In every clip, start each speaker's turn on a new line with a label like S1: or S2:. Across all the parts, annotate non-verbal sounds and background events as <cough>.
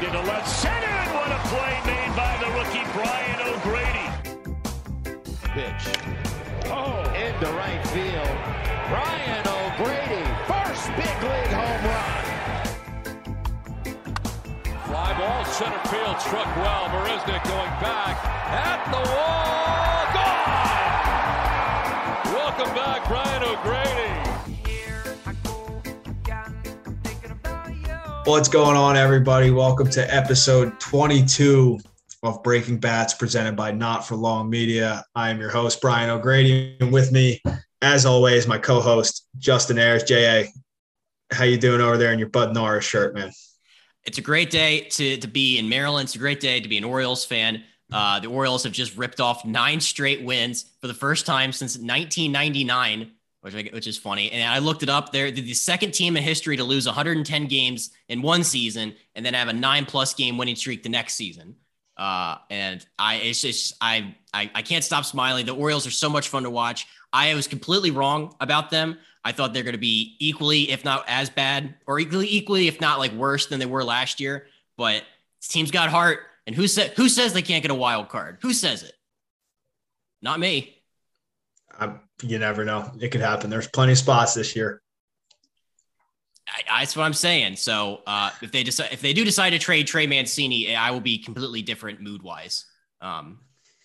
S1: Lined into left center, and what a play made by the rookie Brian O'Grady.
S2: Pitch. Oh, into right field. Brian O'Grady, first big league home run.
S3: Fly ball, center field, struck well. Marisnick going back at the wall. Gone! Welcome back, Brian O'Grady.
S4: What's going on, everybody? Welcome to episode 22 of Breaking Bats presented by Not for Long Media. I am your host, Brian O'Grady, and with me, as always, my co-host, Justin Ayers. J.A., how you doing over there in your Bud Norris shirt, man?
S5: It's a great day to, to be in Maryland. It's a great day to be an Orioles fan. Uh, the Orioles have just ripped off nine straight wins for the first time since 1999 which which is funny. And I looked it up. They're the second team in history to lose 110 games in one season and then have a nine plus game winning streak the next season. Uh, and I, it's just I, I I can't stop smiling. The Orioles are so much fun to watch. I was completely wrong about them. I thought they're going to be equally, if not as bad, or equally, equally, if not like worse than they were last year. But this team's got heart. And who said who says they can't get a wild card? Who says it? Not me.
S4: I, you never know. It could happen. There's plenty of spots this year.
S5: I, that's what I'm saying. So uh, if they decide, if they do decide to trade Trey Mancini, I will be completely different mood wise. Um,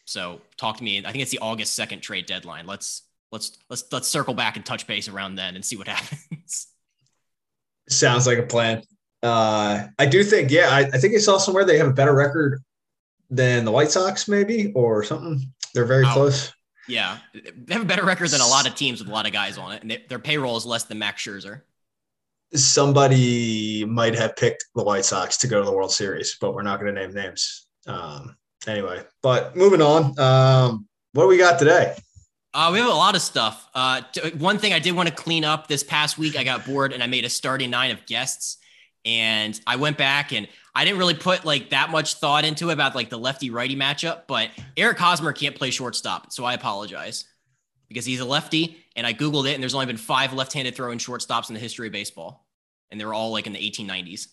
S5: so talk to me. I think it's the August second trade deadline. Let's let's let's let's circle back and touch base around then and see what <laughs> happens.
S4: Sounds like a plan. Uh, I do think, yeah, I, I think I saw somewhere they have a better record than the White Sox, maybe or something. They're very close.
S5: Yeah, they have a better record than a lot of teams with a lot of guys on it, and they, their payroll is less than Max Scherzer.
S4: Somebody might have picked the White Sox to go to the World Series, but we're not going to name names. Um, anyway, but moving on. Um, what do we got today?
S5: Uh, we have a lot of stuff. Uh, t- one thing I did want to clean up this past week, I got bored and I made a starting nine of guests. And I went back and I didn't really put like that much thought into it about like the lefty righty matchup, but Eric Hosmer can't play shortstop. So I apologize because he's a lefty and I Googled it and there's only been five left handed throwing shortstops in the history of baseball. And they were all like in the 1890s.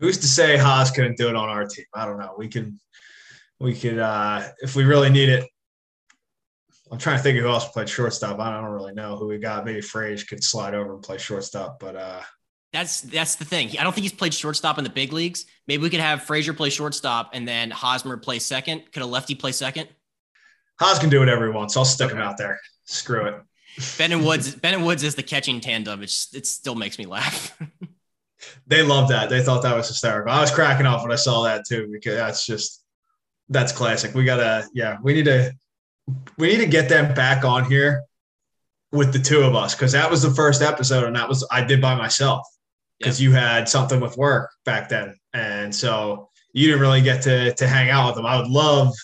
S4: Who's to say Haas couldn't do it on our team? I don't know. We can, we could, uh, if we really need it. I'm trying to think of who else played shortstop. I don't really know who we got. Maybe Frage could slide over and play shortstop, but uh,
S5: that's that's the thing. I don't think he's played shortstop in the big leagues. Maybe we could have Frazier play shortstop and then Hosmer play second. Could a lefty play second?
S4: Haas can do whatever he wants. So I'll stick okay. him out there. Screw it.
S5: Ben and Woods. <laughs> ben and Woods is the catching tandem. It it still makes me laugh. <laughs>
S4: they love that. They thought that was hysterical. I was cracking off when I saw that too because that's just that's classic. We gotta yeah. We need to we need to get them back on here with the two of us because that was the first episode and that was I did by myself because yep. you had something with work back then, and so you didn't really get to to hang out with them. I would love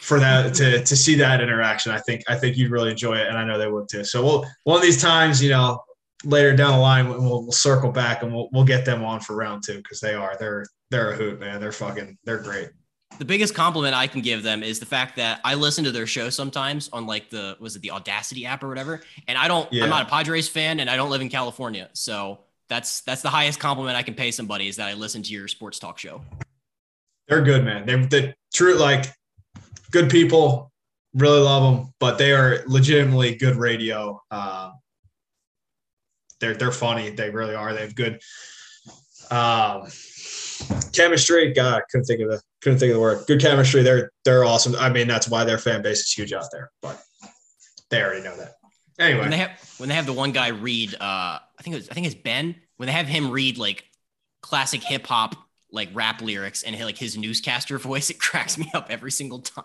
S4: for that <laughs> to to see that interaction. I think I think you'd really enjoy it, and I know they would too. So we'll one of these times, you know, later down the line, we'll, we'll circle back and we'll we'll get them on for round two because they are they're they're a hoot, man. They're fucking they're great.
S5: The biggest compliment I can give them is the fact that I listen to their show sometimes on like the was it the Audacy app or whatever, and I don't. Yeah. I'm not a Padres fan, and I don't live in California, so that's that's the highest compliment I can pay somebody is that I listen to your sports talk show.
S4: They're good, man. They're the true like good people. Really love them, but they are legitimately good radio. Uh, they're they're funny. They really are. They have good um, chemistry. God, couldn't think of the couldn't think of the word. Good chemistry. They're they're awesome. I mean, that's why their fan base is huge out there. But they already know that. Anyway,
S5: when they have when they have the one guy read, uh, I think it was I think it's Ben. When they have him read like classic hip hop like rap lyrics and like his newscaster <laughs> voice, it cracks me up every single time.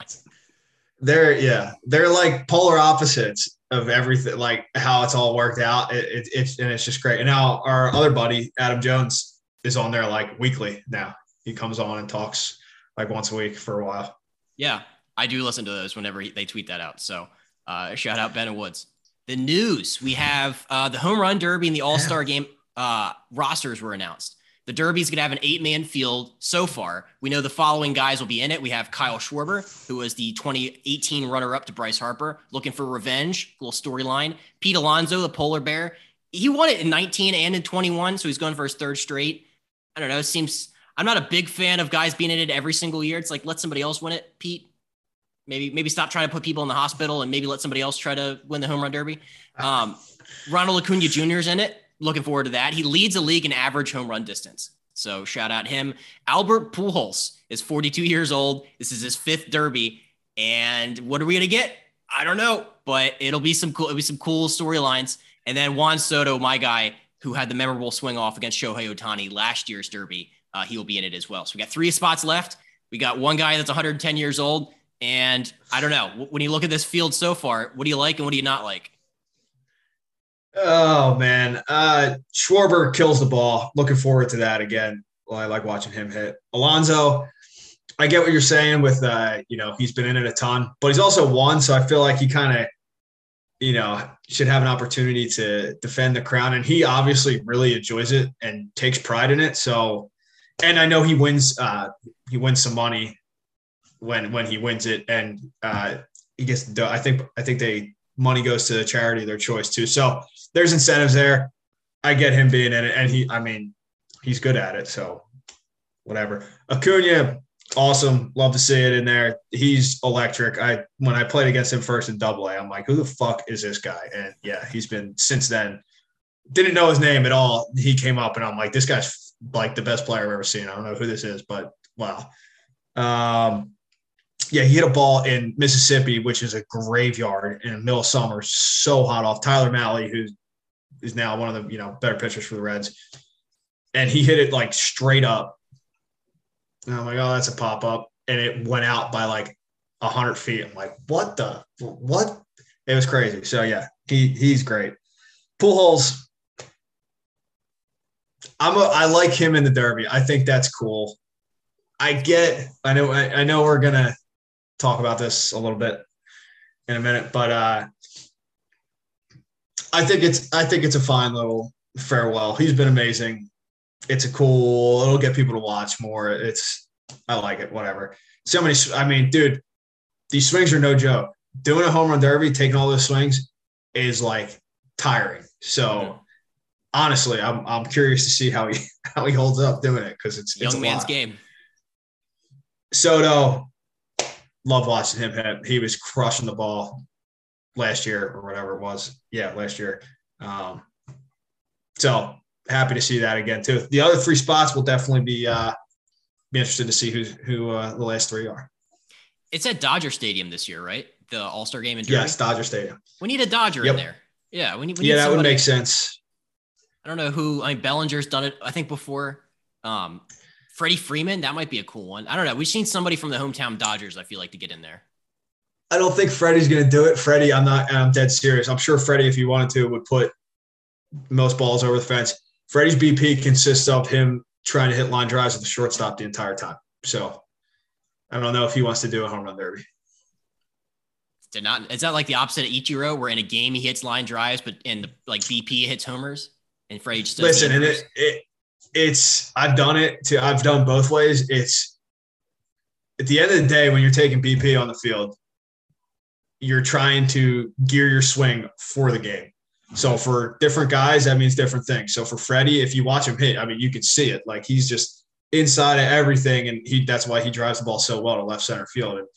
S4: They're yeah, they're like polar opposites of everything, like how it's all worked out. It, it, it's and it's just great. And now our other buddy Adam Jones is on there like weekly now. He comes on and talks like once a week for a while.
S5: Yeah, I do listen to those whenever he, they tweet that out. So uh, shout out Ben and Woods the news we have uh, the home run derby and the All Star game uh, rosters were announced. The Derby's going to have an eight man field so far. We know the following guys will be in it. We have Kyle Schwarber, who was the 2018 runner up to Bryce Harper, looking for revenge, little storyline. Pete Alonso, the polar bear. He won it in 19 and in 21, so he's going for his third straight. I don't know. It seems I'm not a big fan of guys being in it every single year. It's like let somebody else win it, Pete. Maybe maybe stop trying to put people in the hospital and maybe let somebody else try to win the home run derby. Um, Ronald Acuna Jr. is in it. Looking forward to that. He leads the league in average home run distance. So shout out him. Albert Pujols is 42 years old. This is his fifth derby. And what are we gonna get? I don't know, but it'll be some cool. It'll be some cool storylines. And then Juan Soto, my guy, who had the memorable swing off against Shohei Ohtani last year's derby, uh, he will be in it as well. So we got three spots left. We got one guy that's 110 years old. And I don't know. When you look at this field so far, what do you like and what do you not like?
S4: Oh man, uh, Schwarber kills the ball. Looking forward to that again. Well, I like watching him hit. Alonso, I get what you're saying with uh, you know, he's been in it a ton, but he's also won, so I feel like he kind of, you know, should have an opportunity to defend the crown, and he obviously really enjoys it and takes pride in it. So, and I know he wins. Uh, he wins some money when when he wins it, and uh, he gets. I think I think they money goes to the charity their choice too. So there's incentives there. I get him being in it, and he, I mean, he's good at it. So whatever. Acuna, awesome. Love to see it in there. He's electric. I when I played against him first in Double A, I'm like, who the fuck is this guy? And yeah, he's been since then. Didn't know his name at all. He came up, and I'm like, this guy's like the best player I've ever seen. I don't know who this is, but wow. Um, yeah, he hit a ball in Mississippi, which is a graveyard in the middle of summer, so hot off. Tyler Mahle, who is now one of the you know better pitchers for the Reds, and he hit it like straight up. And I'm like, oh, that's a pop up, and it went out by like hundred feet. I'm like, what the what? It was crazy. So yeah, he he's great. Pujols. I'm a, I like him in the Derby. I think that's cool. I get. I know. I, I know we're gonna talk about this a little bit in a minute, but uh, I think it's I think it's a fine little farewell. He's been amazing. It's a cool. It'll get people to watch more. It's I like it. Whatever. So many. I mean, dude, these swings are no joke. Doing a home run derby, taking all those swings, is like tiring. So. Honestly, I'm, I'm curious to see how he <laughs> how he holds up doing it because it's, it's
S5: young man's
S4: lot.
S5: game.
S4: Soto, love watching him hit. He was crushing the ball last year or whatever it was. Yeah, last year. Um, so happy to see that again too. The other three spots will definitely be uh, be interested to see who who uh, the last three are.
S5: It's at Dodger Stadium this year, right? The All Star game in Derby.
S4: Yes, Dodger Stadium.
S5: We need a Dodger
S4: Yep.
S5: in there. Yeah, we need. We
S4: Yeah,
S5: need
S4: that would make sense.
S5: I don't know who. I mean, Bellinger's done it. I think before. Um, Freddie Freeman, that might be a cool one. I don't know. We've seen somebody from the hometown Dodgers. I feel like to get in there.
S4: I don't think Freddie's going to do it. Freddie, I'm not. I'm dead serious. I'm sure Freddie, if he wanted to, would put most balls over the fence. Freddie's BP consists of him trying to hit line drives at the shortstop the entire time. So I don't know if he wants to do a home run derby.
S5: Did not. Is that like the opposite of Ichiro, where in a game he hits line drives, but in the like BP hits homers, and Freddie just
S4: Listen, and it, it it's I've done it to I've done both ways. It's at the end of the day when you're taking BP on the field, you're trying to gear your swing for the game. So for different guys, that means different things. So for Freddie, if you watch him hit, I mean, you can see it. Like he's just inside of everything, and he that's why he drives the ball so well to left center field. And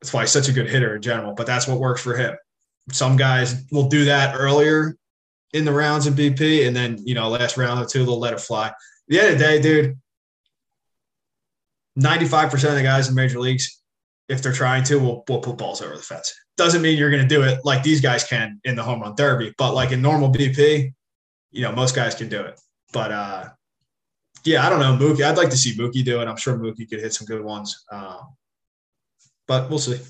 S4: that's why he's such a good hitter in general. But that's what works for him. Some guys will do that earlier in the rounds in BP, and then you know, last round or two, they'll let it fly. At the end of the day, dude, 95% of the guys in major leagues, if they're trying to, will, will put balls over the fence. Doesn't mean you're going to do it like these guys can in the home run derby, but like in normal BP, you know, most guys can do it. But uh, yeah, I don't know, Mookie. I'd like to see Mookie do it. I'm sure Mookie could hit some good ones. Um, but we'll see.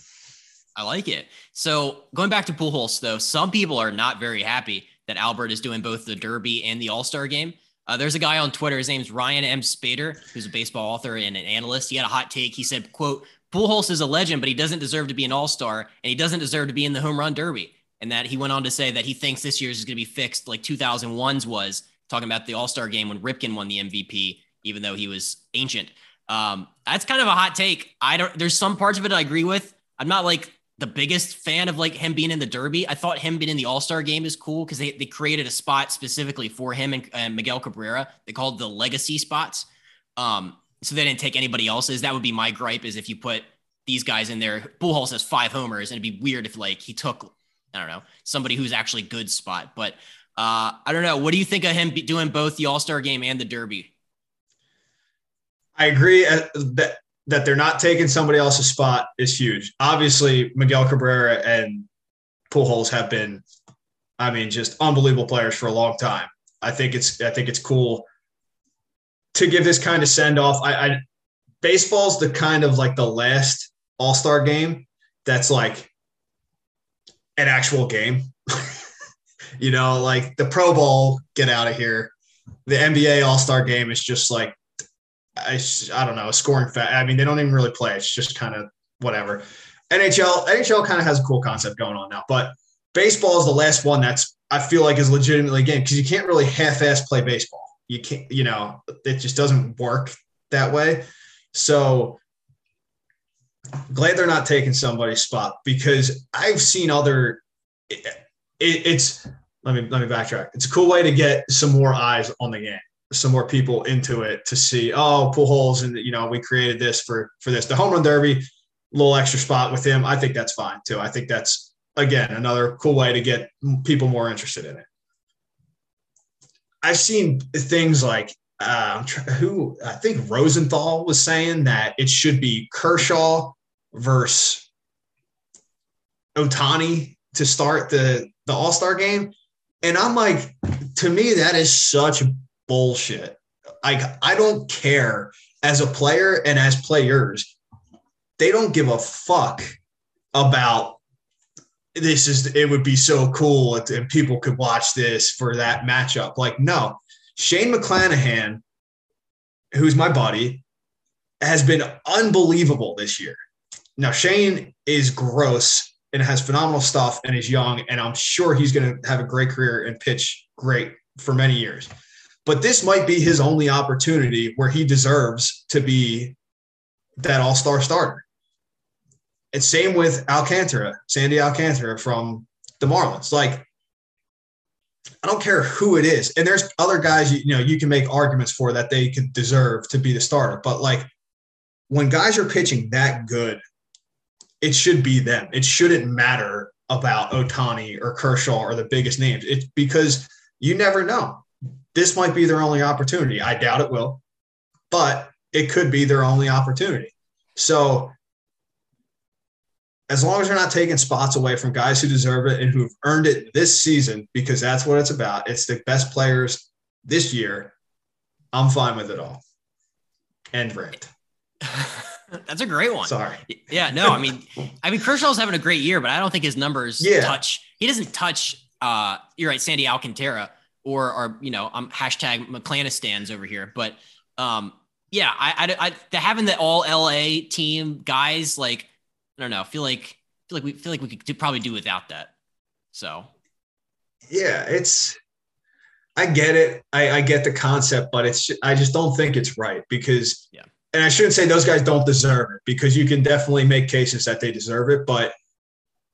S5: I like it. So going back to Pujols, though, some people are not very happy that Albert is doing both the Derby and the All Star game. Uh, there's a guy on Twitter. His name's Ryan M. Spaeder, who's a baseball author and an analyst. He had a hot take. He said, "quote Pujols is a legend, but he doesn't deserve to be an All Star, and he doesn't deserve to be in the Home Run Derby." And that he went on to say that he thinks this year's is going to be fixed like 2001's was, talking about the All Star game when Ripken won the MVP, even though he was ancient. Um, that's kind of a hot take. I don't. There's some parts of it I agree with. I'm not like the biggest fan of like him being in the Derby. I thought him being in the All Star game is cool because they, they created a spot specifically for him and, and Miguel Cabrera. They called the legacy spots. Um, so they didn't take anybody else's. That would be my gripe is if you put these guys in there. Pujols has five homers, and it'd be weird if like he took I don't know somebody who's actually good spot. But uh, I don't know. What do you think of him doing both the All Star game and the Derby?
S4: I agree uh, that that they're not taking somebody else's spot is huge. Obviously, Miguel Cabrera and Pujols have been, I mean, just unbelievable players for a long time. I think it's I think it's cool to give this kind of send off. I, I baseball's the kind of like the last All Star game that's like an actual game. <laughs> you know, like the Pro Bowl, get out of here. The NBA All Star game is just like I, I don't know, scoring fat. I mean, they don't even really play. It's just kind of whatever. NHL NHL kind of has a cool concept going on now, but baseball is the last one that's I feel like is legitimately a game because you can't really half-ass play baseball. You can't, you know, it just doesn't work that way. So glad they're not taking somebody's spot because I've seen other. It, it, it's let me let me backtrack. It's a cool way to get some more eyes on the game some more people into it to see, oh, Pujols, and you know, we created this for for this. The home run derby, little extra spot with him. I think that's fine too. I think that's again another cool way to get people more interested in it. I've seen things like uh, who I think Rosenthal was saying that it should be Kershaw versus Ohtani to start the the All Star game, and I'm like, to me, that is such bullshit. Like I don't care as a player and as players, they don't give a fuck about this is it would be so cool and people could watch this for that matchup. Like, no, Shane McClanahan, who's my buddy, has been unbelievable this year. Now, Shane is gross and has phenomenal stuff and is young, and I'm sure he's going to have a great career and pitch great for many years. But this might be his only opportunity where he deserves to be that all star starter. And same with Alcantara, Sandy Alcantara from the Marlins. Like, I don't care who it is. And there's other guys, you, you know, you can make arguments for that they could deserve to be the starter. But like, when guys are pitching that good, it should be them. It shouldn't matter about Ohtani or Kershaw or the biggest names. It's because you never know this might be their only opportunity. I doubt it will, but it could be their only opportunity. So as long as they're not taking spots away from guys who deserve it and who've earned it this season, because that's what it's about. It's the best players this year. I'm fine with it all. End rant. <laughs>
S5: That's a great one.
S4: Sorry.
S5: Yeah, no, I mean, I mean, Kershaw's having a great year, but I don't think his numbers yeah. touch. He doesn't touch. uh You're right, Sandy Alcantara, or are you know I'm hashtag McClana stands over here, but um yeah, I, I, I the, having the all LA team guys like I don't know, feel like feel like we feel like we could do, probably do without that. So
S4: yeah, it's I get it. I, I get the concept, but it's I just don't think it's right because
S5: yeah.
S4: And I shouldn't say those guys don't deserve it because you can definitely make cases that they deserve it, but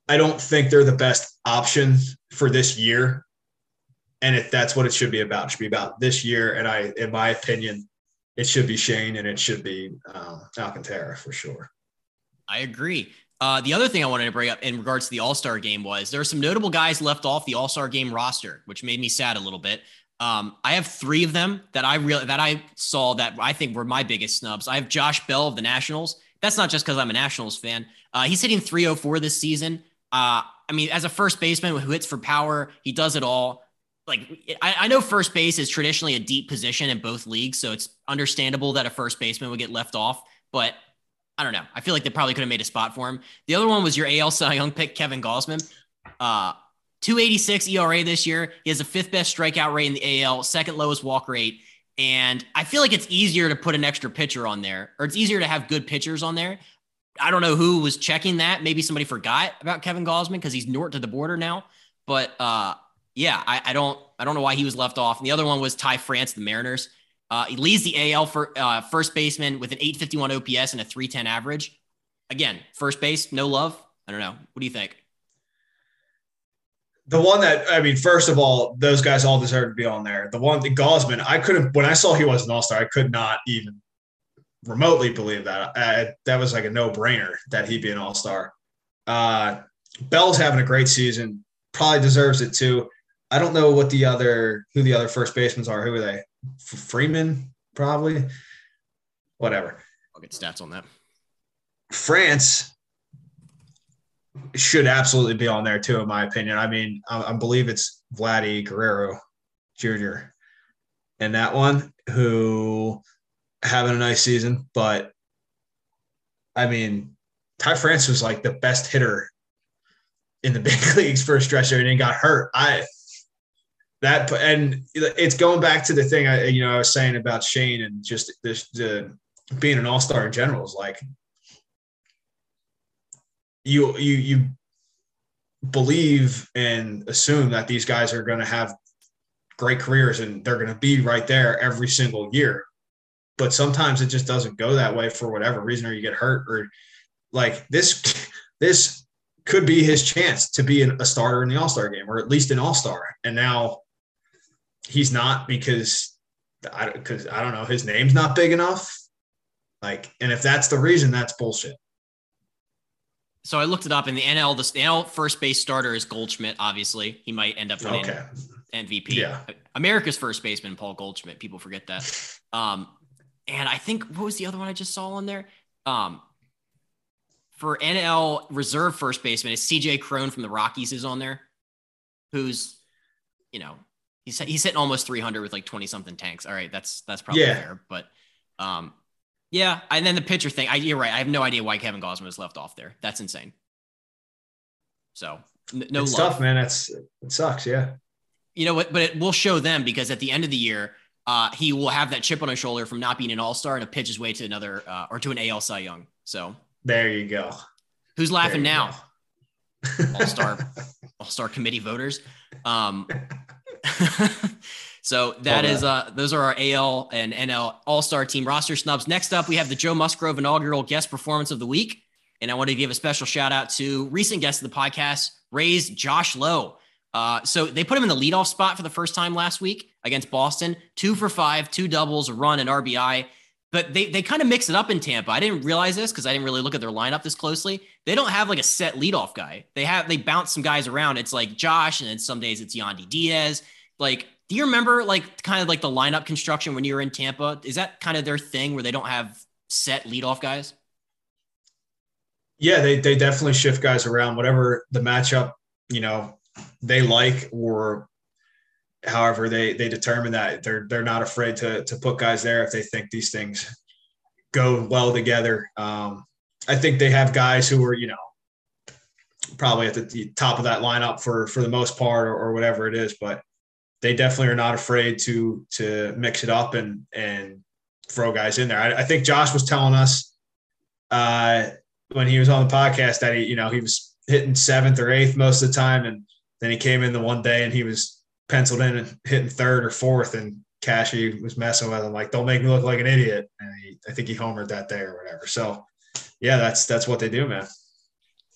S4: I don't think they're the best option for this year and if that's what it should be about, it should be about this year. And I, in my opinion, it should be Shane and it should be um, Alcantara for sure.
S5: I agree. Uh, the other thing I wanted to bring up in regards to the All Star game was there are some notable guys left off the All Star game roster, which made me sad a little bit. Um, I have three of them that I really that I saw that I think were my biggest snubs. I have Josh Bell of the Nationals. That's not just because I'm a Nationals fan. Uh, he's hitting 304 this season. Uh, I mean, as a first baseman who hits for power, he does it all like I, I, know first base is traditionally a deep position in both leagues, so it's understandable that a first baseman would get left off. But I don't know. I feel like they probably could have made a spot for him. The other one was your AL Cy Young pick, Kevin Gausman. Uh, 286 ERA this year. He has the fifth best strikeout rate in the AL, second lowest walk rate. And I feel like it's easier to put an extra pitcher on there, or it's easier to have good pitchers on there. I don't know who was checking that. Maybe somebody forgot about Kevin Gausman because he's north to the border now. But uh, yeah, I, I, don't I don't know why he was left off. And the other one was Ty France, the Mariners. Uh, he leads the AL for uh, first baseman with an 851 OPS and a 310 average. Again, first base, no love. I don't know. What do you think?
S4: The one that I mean, first of all, those guys all deserve to be on there. The one, the Gausman, I couldn't when I saw he was an All Star, I could not even remotely believe that. Uh, that was like a no brainer that he'd be an all star. Uh, Bell's having a great season, probably deserves it too. I don't know what the other who the other first basemen are. Who are they? Freeman, probably. Whatever.
S5: I'll get stats on that.
S4: France should absolutely be on there too, in my opinion. I mean, I, I believe it's Vladdy Guerrero Jr. and that one who having a nice season, but I mean, Ty France was like the best hitter in the <laughs> big leagues for a stretch there and he got hurt. I that and it's going back to the thing I you know I was saying about Shane and just this the being an all-star in general is like you you you believe and assume that these guys are going to have great careers and they're going to be right there every single year. But sometimes it just doesn't go that way for whatever reason or you get hurt or like this this could be his chance to be a starter in the all-star game or at least an all-star. And now he's not because I, cause I don't know his name's not big enough like and if that's the reason that's bullshit
S5: so I looked it up in the NL. The NL first base starter is Goldschmidt. Obviously, he might end up winning okay. MVP.
S4: Yeah.
S5: America's first baseman, Paul Goldschmidt. People forget that. Um, and I think what was the other one I just saw on there? Um, for NL reserve first baseman, is CJ Cron from the Rockies is on there, who's, you know, he's he's hitting almost 300 with like 20 something tanks. All right, that's that's probably yeah. fair, but um, yeah, and then the pitcher thing. I, you're right. I have no idea why Kevin Gausman was left off there. That's insane. So n- no
S4: it's
S5: love.
S4: tough, man. That's it sucks. Yeah.
S5: You know what? But it will show them because at the end of the year, uh, he will have that chip on his shoulder from not being an All Star and a pitch his way to another uh, or to an AL Cy Young. So
S4: there you go.
S5: Who's laughing now? <laughs> All Star, All Star committee voters. Um, <laughs> So that is uh those are our AL and NL All-Star team roster snubs. Next up, we have the Joe Musgrove inaugural guest performance of the week. And I want to give a special shout out to recent guest of the podcast, Rays Josh Lowe. Uh, so they put him in the leadoff spot for the first time last week against Boston. Two for five, two doubles, a run, and RBI. But they they kind of mix it up in Tampa. I didn't realize this because I didn't really look at their lineup this closely. They don't have like a set leadoff guy. They have they bounce some guys around. It's like Josh, and then some days it's Yandy Diaz. Like do you remember like kind of like the lineup construction when you were in Tampa? Is that kind of their thing where they don't have set leadoff guys?
S4: Yeah, they they definitely shift guys around whatever the matchup, you know, they like or however they they determine that they're they're not afraid to to put guys there if they think these things go well together. Um, I think they have guys who are, you know, probably at the top of that lineup for for the most part or, or whatever it is, but they definitely are not afraid to to mix it up and and throw guys in there. I, I think Josh was telling us uh, when he was on the podcast that he, you know, he was hitting seventh or eighth most of the time, and then he came in the one day and he was penciled in and hitting third or fourth, and Cashy was messing with him like, "Don't make me look like an idiot." And he, I think he homered that day or whatever. So, yeah, that's that's what they do, man.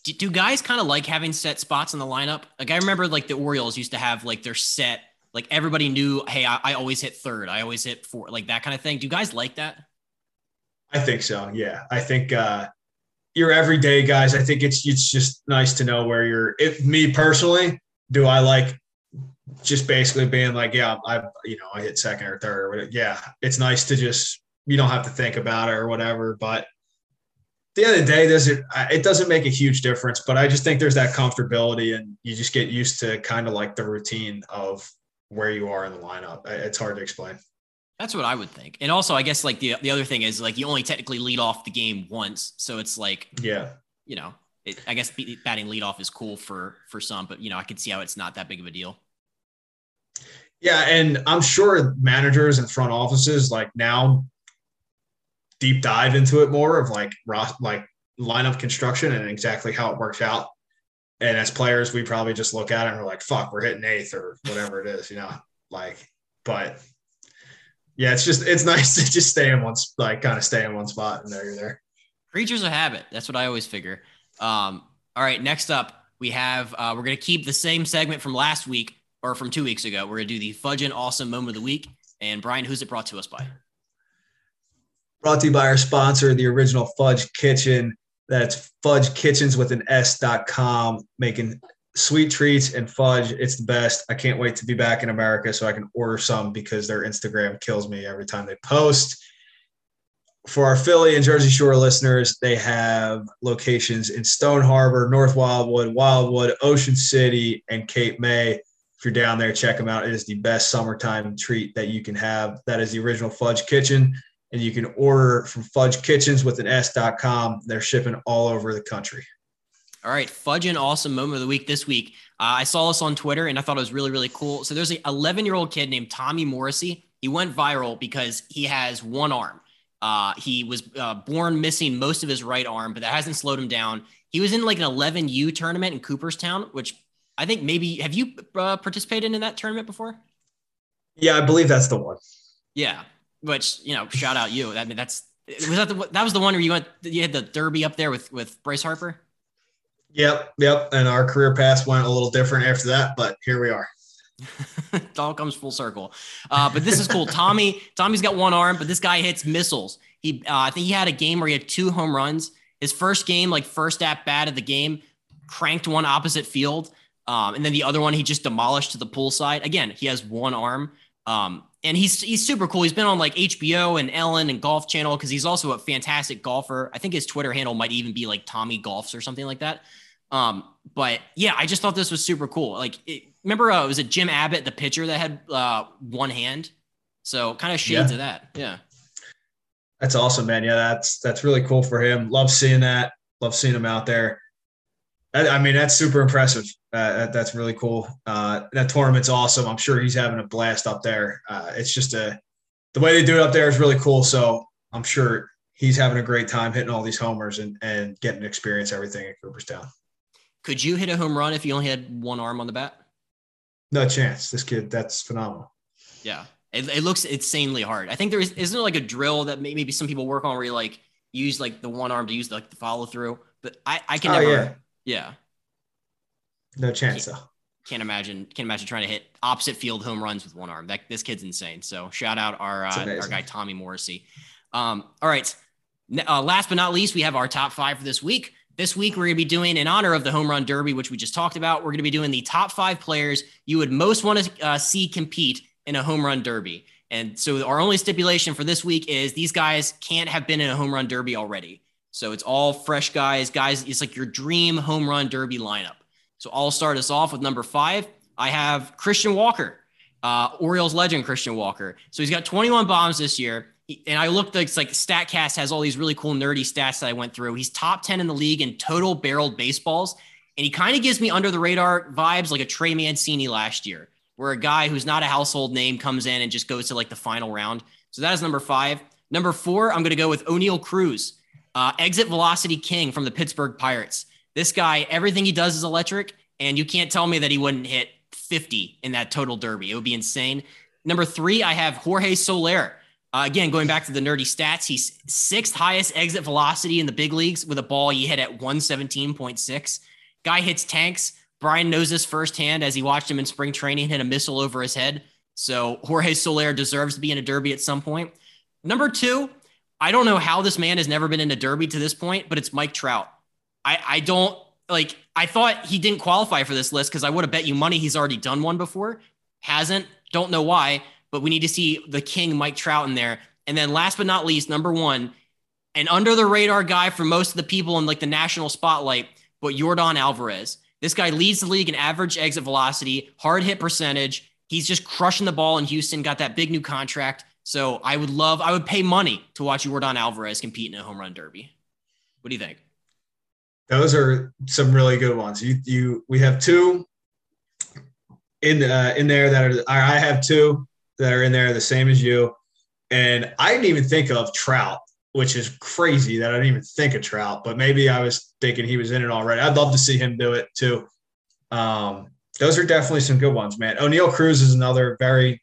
S5: Do, do guys kind of like having set spots in the lineup? Like I remember, like the Orioles used to have like their set like everybody knew, hey, I, I always hit third. I always hit four, like that kind of thing. Do you guys like that?
S4: I think so. Yeah. I think uh your everyday guys, I think it's it's just nice to know where you're if me personally, do I like just basically being like, yeah, I you know, I hit second or third or whatever. Yeah, it's nice to just you don't have to think about it or whatever. But the end of the day, does it it doesn't make a huge difference. But I just think there's that comfortability and you just get used to kind of like the routine of where you are in the lineup. It's hard to explain.
S5: That's what I would think. And also, I guess like the the other thing is like you only technically lead off the game once, so it's like
S4: yeah,
S5: you know, it, I guess batting lead off is cool for for some, but you know, I could see how it's not that big of a deal.
S4: Yeah, and I'm sure managers and front offices like now deep dive into it more of like like lineup construction and exactly how it works out and as players, we probably just look at it and we're like, fuck, we're hitting eighth or whatever it is, you know, like, but yeah, it's just, it's <laughs> nice to just stay in one, like kind of stay in one spot and there you're there.
S5: Creatures of habit. That's what I always figure. Um, all right. Next up, we have, uh, we're going to keep the same segment from last week or from two weeks ago. We're going to do the fudging awesome moment of the week. And Brian, who's it brought to us by?
S4: Brought to you by our sponsor, the original Fudge Kitchen. That's Fudge Kitchens with an S.com, making sweet treats and fudge. It's the best. I can't wait to be back in America so I can order some because their Instagram kills me every time they post. For our Philly and Jersey Shore listeners, they have locations in Stone Harbor, North Wildwood, Wildwood, Ocean City, and Cape May. If you're down there, check them out. It is the best summertime treat that you can have. That is the original Fudge Kitchen. And you can order from Fudge Kitchens with an S.com. They're shipping all over the country.
S5: All right, fudge and awesome moment of the week this week. Uh, I saw this on Twitter and I thought it was really, really cool. So there's an 11 year old kid named Tommy Morrissey. He went viral because he has one arm. Uh, he was uh, born missing most of his right arm, but that hasn't slowed him down. He was in like an 11U tournament in Cooperstown, which I think maybe have you uh, participated in that tournament before?
S4: Yeah, I believe that's the one.
S5: Yeah, which you know, shout out you. I mean, that's was that the, that was the one where you went you had the derby up there with with Bryce Harper.
S4: Yep, yep. And our career paths went a little different after that, but here we are. <laughs>
S5: it all comes full circle. Uh, but this is cool. Tommy, Tommy's got one arm, but this guy hits missiles. He, uh, I think he had a game where he had two home runs. His first game, like first at bat of the game, cranked one opposite field, um, and then the other one he just demolished to the pool side. Again, he has one arm, um, and he's he's super cool. He's been on like HBO and Ellen and Golf Channel because he's also a fantastic golfer. I think his Twitter handle might even be like Tommy Golfs or something like that. Um, but yeah, I just thought this was super cool. Like, it, remember, uh, was it Jim Abbott, the pitcher that had uh, one hand? So kind of shades yeah. of that. Yeah.
S4: That's awesome, man. Yeah, that's that's really cool for him. Love seeing that. Love seeing him out there. I, mean, that's super impressive. Uh, that, that's really cool. Uh, that tournament's awesome. I'm sure he's having a blast up there. Uh, it's just a the way they do it up there is really cool. So I'm sure he's having a great time hitting all these homers and and getting to experience everything at Cooperstown.
S5: Could you hit a home run if you only had one arm on the bat?
S4: No chance. This kid, that's phenomenal.
S5: Yeah. It, it looks insanely hard. I think there is, isn't there like a drill that maybe some people work on where you like use like the one arm to use like the follow through, but I, I can oh, never. Yeah. Yeah.
S4: No chance
S5: can't,
S4: though.
S5: Can't imagine. Can't imagine trying to hit opposite field home runs with one arm. That this kid's insane. So shout out our uh, our guy Tommy Morrissey. Um, all right. Uh, last but not least, we have our top five for this week. This week, we're going to be doing, in honor of the home run derby, which we just talked about, we're going to be doing the top five players you would most want to uh, see compete in a home run derby. And so, our only stipulation for this week is these guys can't have been in a home run derby already. So, it's all fresh guys. Guys, it's like your dream home run derby lineup. So, I'll start us off with number five. I have Christian Walker, uh, Orioles legend Christian Walker. So, he's got 21 bombs this year and I looked like, like Statcast has all these really cool nerdy stats that I went through. He's top 10 in the league in total barreled baseballs. And he kind of gives me under the radar vibes like a Trey Mancini last year, where a guy who's not a household name comes in and just goes to like the final round. So that is number five. Number four, I'm going to go with Oneil Cruz, uh, exit velocity king from the Pittsburgh Pirates. This guy, everything he does is electric. And you can't tell me that he wouldn't hit 50 in that total derby. It would be insane. Number three, I have Jorge Soler. Uh, again, going back to the nerdy stats, he's sixth highest exit velocity in the big leagues with a ball he hit at 117.6. Guy hits tanks. Brian knows this firsthand as he watched him in spring training hit a missile over his head. So Jorge Soler deserves to be in a derby at some point. Number two, I don't know how this man has never been in a derby to this point, but it's Mike Trout. I, I don't like, I thought he didn't qualify for this list because I would have bet you money he's already done one before. Hasn't. Don't know why but we need to see the king Mike Trout in there. And then last but not least, number one, an under the radar guy for most of the people in like the national spotlight, but Yordan Alvarez. This guy leads the league in average exit velocity, hard hit percentage. He's just crushing the ball in Houston, got that big new contract. So I would love, I would pay money to watch Yordan Alvarez compete in a home run derby. What do you think?
S4: Those are some really good ones. You, you, we have two in uh, in there that are. I have two that are in there the same as you. And I didn't even think of Trout, which is crazy that I didn't even think of Trout, but maybe I was thinking he was in it already. I'd love to see him do it too. Um, those are definitely some good ones, man. Oneil Cruz is another very,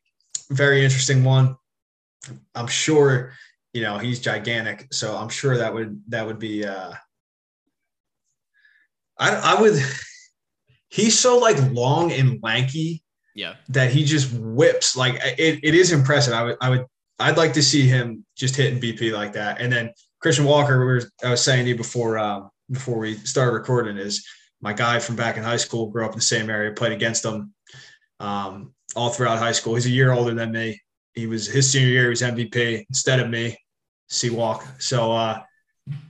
S4: very interesting one. I'm sure, you know, he's gigantic, so I'm sure that would that would be. Uh, I I would. <laughs> He's so like long and lanky
S5: yeah.
S4: That he just whips like it, it is impressive. I would I would I'd like to see him just hitting BP like that. And then Christian Walker, we were, I was saying to you before um, before we started recording, is my guy from back in high school. Grew up in the same area, played against him um, all throughout high school. He's a year older than me. He was his senior year. He was MVP instead of me. C Walk. So uh,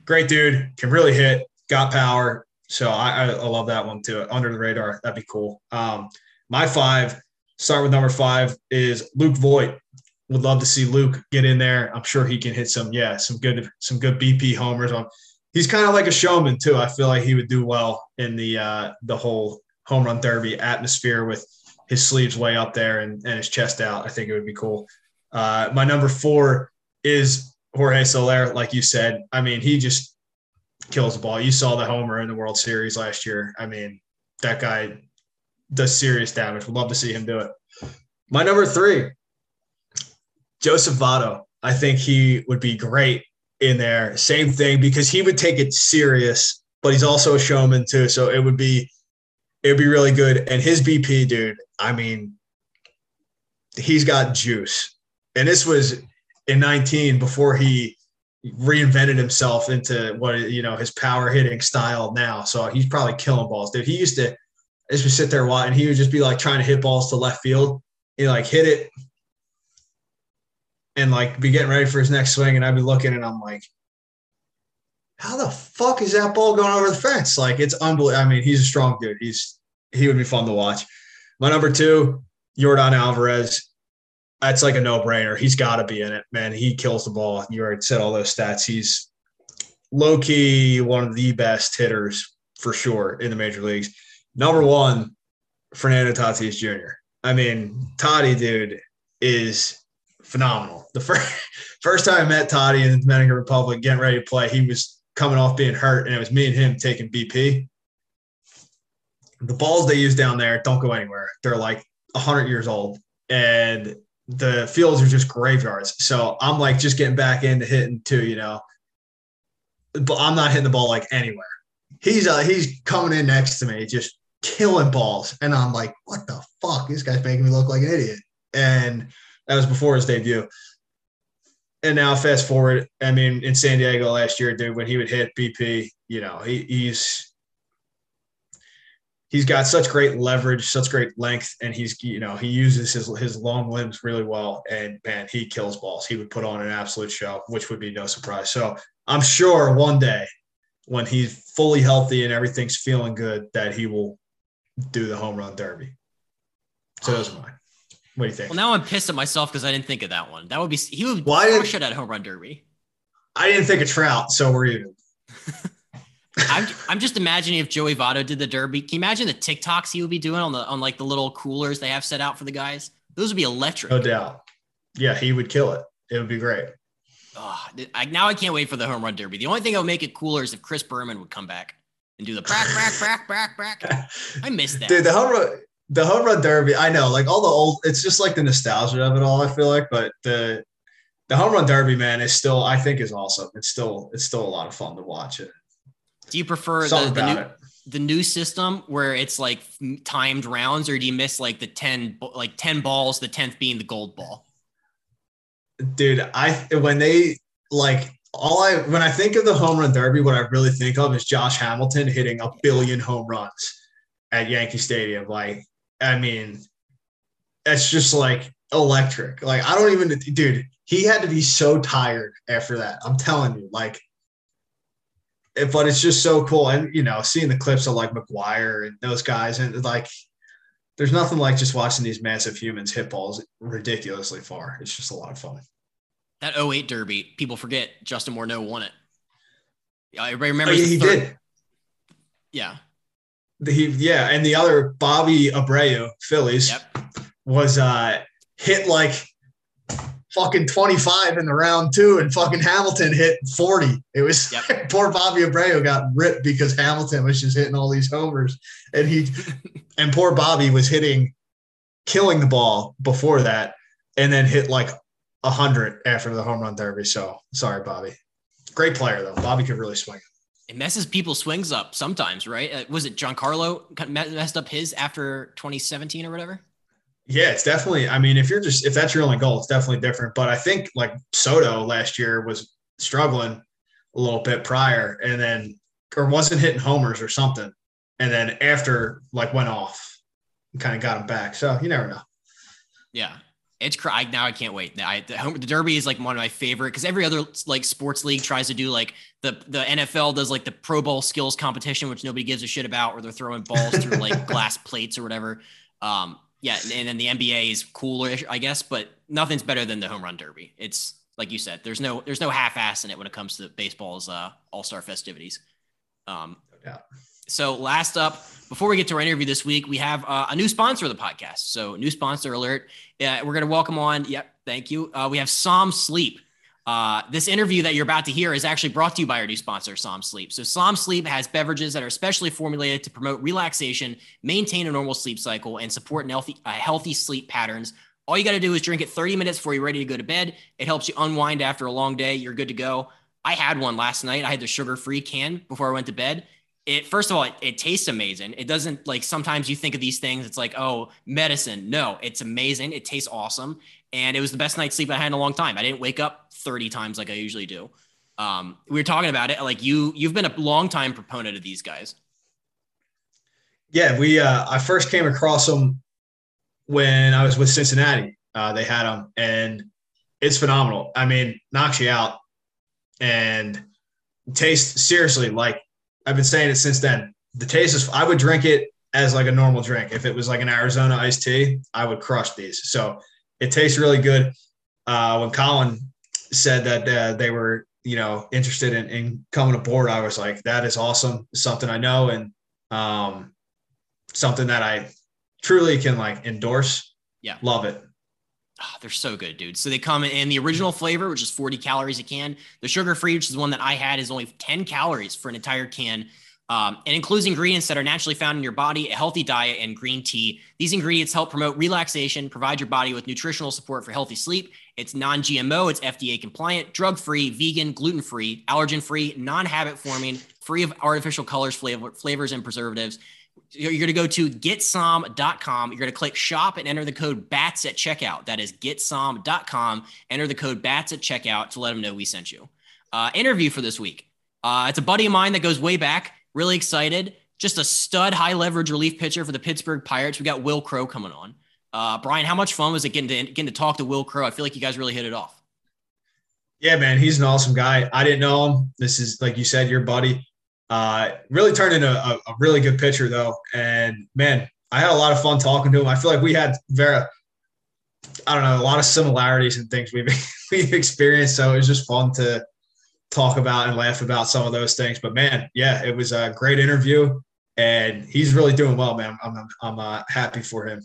S4: great dude. Can really hit. Got power. So I, I love that one too. Under the radar. That'd be cool. Um, my five. Start with number five is Luke Voit. Would love to see Luke get in there. I'm sure he can hit some, yeah, some good, some good BP homers on. He's kind of like a showman too. I feel like he would do well in the uh, the whole home run derby atmosphere with his sleeves way up there and, and his chest out. I think it would be cool. Uh, my number four is Jorge Soler. Like you said, I mean, he just kills the ball. You saw the homer in the World Series last year. I mean, that guy does serious damage. Would love to see him do it. My number three, Joseph Votto. I think he would be great in there. Same thing because he would take it serious, but he's also a showman too. So it would be it would be really good. And his BP, dude, I mean, he's got juice. And this was in 19 before he reinvented himself into what you know his power hitting style now. So he's probably killing balls, dude. He used to just sit there while and he would just be like trying to hit balls to left field. He like hit it and like be getting ready for his next swing, and I'd be looking and I'm like, how the fuck is that ball going over the fence? Like it's unbelievable. I mean, he's a strong dude. He's he would be fun to watch. My number two, Yordan Alvarez. That's like a no-brainer. He's got to be in it, man. He kills the ball. You already said all those stats. He's low key one of the best hitters for sure in the major leagues. Number one, Fernando Tatis Jr. I mean, Toddy, dude, is phenomenal. The first <laughs> first time I met Toddy in the Dominican Republic, getting ready to play, he was coming off being hurt, and it was me and him taking BP. The balls they use down there don't go anywhere. They're like 100 years old, and the fields are just graveyards. So I'm like just getting back into hitting too, you know. But I'm not hitting the ball like anywhere. He's uh, he's coming in next to me, just killing balls, and I'm like, what the fuck? This guy's making me look like an idiot. And that was before his debut and now fast forward, I mean, in San Diego last year, dude, when he would hit BP, you know, he, he's he's got such great leverage, such great length, and he's you know he uses his his long limbs really well. And man, he kills balls. He would put on an absolute show, which would be no surprise. So I'm sure one day when he's fully healthy and everything's feeling good, that he will do the home run derby. So those are mine. What do you think?
S5: Well, now I'm pissed at myself because I didn't think of that one. That would be he would
S4: Why did-
S5: crush it at home run derby.
S4: I didn't think of Trout, so we're even. <laughs>
S5: I'm, I'm just imagining if Joey Votto did the derby. Can you imagine the TikToks he would be doing on the on like the little coolers they have set out for the guys? Those would be electric.
S4: No doubt. Yeah, he would kill it. It would be great.
S5: Oh, I, now I can't wait for the home run derby. The only thing that would make it cooler is if Chris Berman would come back and do the back, back, back, back, back. <laughs> I miss that.
S4: Dude, the home run, the home run derby. I know, like all the old. It's just like the nostalgia of it all. I feel like, but the the home run derby, man, is still. I think is awesome. It's still it's still a lot of fun to watch it.
S5: Do you prefer the, the new
S4: it.
S5: the new system where it's like timed rounds, or do you miss like the ten like ten balls, the tenth being the gold ball?
S4: dude i when they like all i when i think of the home run derby what i really think of is josh hamilton hitting a billion home runs at yankee stadium like i mean that's just like electric like i don't even dude he had to be so tired after that i'm telling you like but it's just so cool and you know seeing the clips of like mcgwire and those guys and like there's nothing like just watching these massive humans hit balls ridiculously far it's just a lot of fun
S5: That 08 derby, people forget Justin Morneau won it. Yeah, Everybody
S4: Oh,
S5: remembers.
S4: yeah, he
S5: third-
S4: did.
S5: Yeah.
S4: He yeah, and the other Bobby Abreu, Phillies,
S5: Yep.
S4: was uh hit like fucking 25 in the round two, and fucking Hamilton hit 40. It was
S5: Yep. <laughs>
S4: poor Bobby Abreu got ripped because Hamilton was just hitting all these homers, and he <laughs> and poor Bobby was hitting, killing the ball before that, and then hit like a hundred after the home run derby. So sorry, Bobby. Great player though. Bobby could really swing.
S5: It messes people's swings up sometimes, right? Uh, was it Giancarlo messed up his after 2017 or whatever?
S4: Yeah, it's definitely. I mean, if you're just if that's your only goal, it's definitely different. But I think like Soto last year was struggling a little bit prior, and then or wasn't hitting homers or something, and then after like went off, and kind of got him back. So you never know.
S5: Yeah, it's cry now. I can't wait. I, the, home, the Derby is like one of my favorite because every other like sports league tries to do like the the NFL does like the Pro Bowl skills competition, which nobody gives a shit about, where they're throwing balls through like <laughs> glass plates or whatever. Um, yeah, and then the NBA is cooler, I guess, but nothing's better than the home run derby. It's like you said, there's no there's no half ass in it when it comes to baseball's uh, all star festivities. Um, yeah. So last up, before we get to our interview this week, we have uh, a new sponsor of the podcast. So new sponsor alert. Uh, we're going to welcome on. Yep, thank you. Uh, we have Som Sleep. Uh, this interview that you're about to hear is actually brought to you by our new sponsor, Som Sleep. So, Som Sleep has beverages that are specially formulated to promote relaxation, maintain a normal sleep cycle, and support healthy, uh, healthy sleep patterns. All you got to do is drink it 30 minutes before you're ready to go to bed. It helps you unwind after a long day. You're good to go. I had one last night. I had the sugar free can before I went to bed. It first of all, it, it, tastes amazing. It doesn't like sometimes you think of these things, it's like, oh, medicine. No, it's amazing. It tastes awesome and it was the best night's sleep I had in a long time. I didn't wake up 30 times like I usually do. Um, we were talking about it. Like you, you've been a long time proponent of these guys.
S4: Yeah, we. Uh, I first came across them when I was with Cincinnati. Uh, they had them, and it's phenomenal. I mean, knocks you out, and taste seriously like I've been saying it since then. The taste is. I would drink it as like a normal drink. If it was like an Arizona iced tea, I would crush these. So it tastes really good. Uh, when Colin said that uh, they were, you know, interested in, in, coming aboard, I was like, that is awesome. something I know and um, something that I truly can like endorse.
S5: Yeah.
S4: Love it.
S5: Oh, they're so good, dude. So they come in the original flavor, which is 40 calories a can. The sugar free, which is the one that I had, is only 10 calories for an entire can um, and includes ingredients that are naturally found in your body, a healthy diet, and green tea. These ingredients help promote relaxation, provide your body with nutritional support for healthy sleep. It's non GMO, it's FDA compliant, drug free, vegan, gluten free, allergen free, non habit forming, free of artificial colors, flavor, flavors, and preservatives. You're going to go to getsom.com. You're going to click shop and enter the code BATS at checkout. That is getsom.com. Enter the code BATS at checkout to let them know we sent you. Uh, interview for this week. Uh, it's a buddy of mine that goes way back. Really excited. Just a stud high leverage relief pitcher for the Pittsburgh Pirates. We got Wil Crowe coming on. Uh, Brian, how much fun was it getting to getting to talk to Wil Crowe? I feel like you guys really hit it off.
S4: Yeah, man, he's an awesome guy. I didn't know him. This is like you said, your buddy. Uh, really turned into a, a really good pitcher though, and man, I had a lot of fun talking to him. I feel like we had very, I don't know, a lot of similarities and things we've <laughs> we've experienced. So it was just fun to talk about and laugh about some of those things. But man, yeah, it was a great interview, and he's really doing well, man. I'm I'm, I'm uh, happy for him.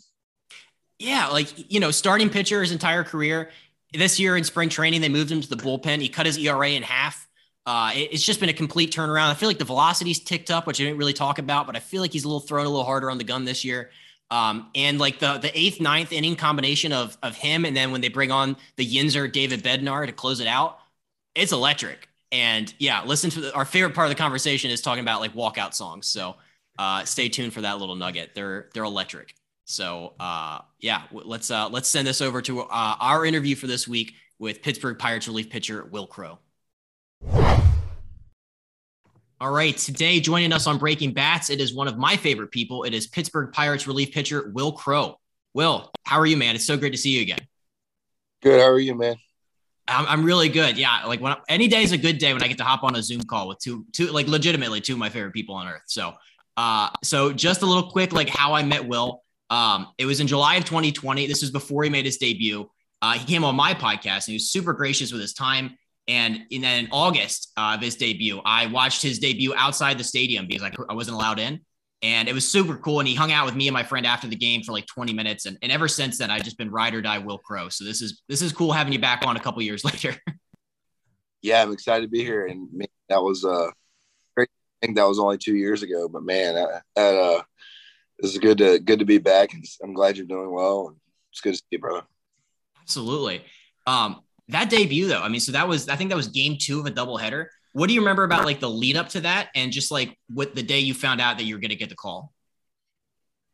S5: Yeah, like you know, starting pitcher his entire career. This year in spring training, they moved him to the bullpen. He cut his ERA in half. Uh, it, it's just been a complete turnaround. I feel like the velocity's ticked up, which I didn't really talk about, but I feel like he's a little thrown a little harder on the gun this year. Um, and like the the eighth, ninth inning combination of of him, and then when they bring on the Yinzer David Bednar to close it out, it's electric. And yeah, listen to the, our favorite part of the conversation is talking about like walkout songs. So uh, stay tuned for that little nugget. They're they're electric. So uh, yeah, let's uh, let's send this over to uh, our interview for this week with Pittsburgh Pirates relief pitcher Wil Crowe. All right, today joining us on Breaking Bats, it is one of my favorite people. It is Pittsburgh Pirates relief pitcher Wil Crowe. Will, how are you, man? It's so great to see you again.
S6: Good. How are you, man?
S5: I'm, I'm really good. Yeah. Like when any day is a good day when I get to hop on a Zoom call with two, two, like legitimately two of my favorite people on earth. So, uh, so just a little quick, like how I met Will. Um, it was in July of 2020. This was before he made his debut. Uh, he came on my podcast and he was super gracious with his time. And in, in August uh, of his debut, I watched his debut outside the stadium because I, I wasn't allowed in and it was super cool. And he hung out with me and my friend after the game for like 20 minutes. And, and ever since then, I've just been ride or die Wil Crowe. So this is this is cool having you back on a couple years <laughs> later.
S6: yeah, I'm excited to be here. And man, that was uh great. I think that was only two years ago, but man, that, that uh this is good to good to be back. And I'm glad you're doing well. And it's good to see you, bro.
S5: Absolutely. Um, that debut though, I mean, so that was I think that was game two of a doubleheader. What do you remember about like the lead up to that and just like what the day you found out that you were going to get the call?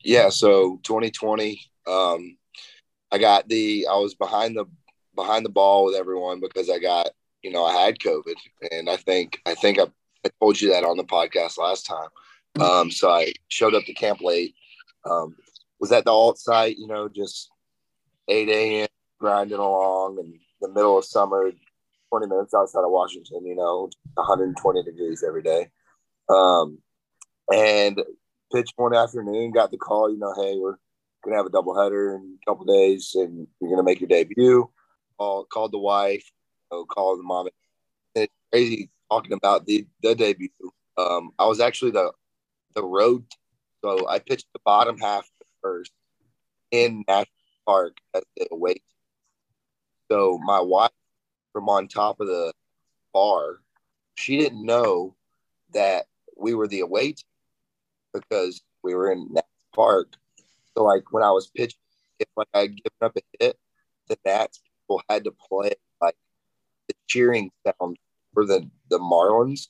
S6: Yeah. So 2020, um, I got the I was behind the behind the ball with everyone because I got you know I had COVID, and I think I think I, I told you that on the podcast last time. Um, so I showed up to camp late. Um, was at the alt site, you know, just 8 a.m. grinding along in the middle of summer, 20 minutes outside of Washington, you know, 120 degrees every day. Um, and pitch one afternoon, got the call, you know, hey, we're gonna have a doubleheader in a couple days, and you're gonna make your debut. Call, called the wife, you know, called the mom. And it's crazy talking about the the debut. Um, I was actually the the road, so I pitched the bottom half first in Nationals Park as the away. So my wife from on top of the bar, she didn't know that we were the away team because we were in Nats Park. So like when I was pitching, if like I given up a hit, the Nats people had to play like the cheering sound for the the Marlins.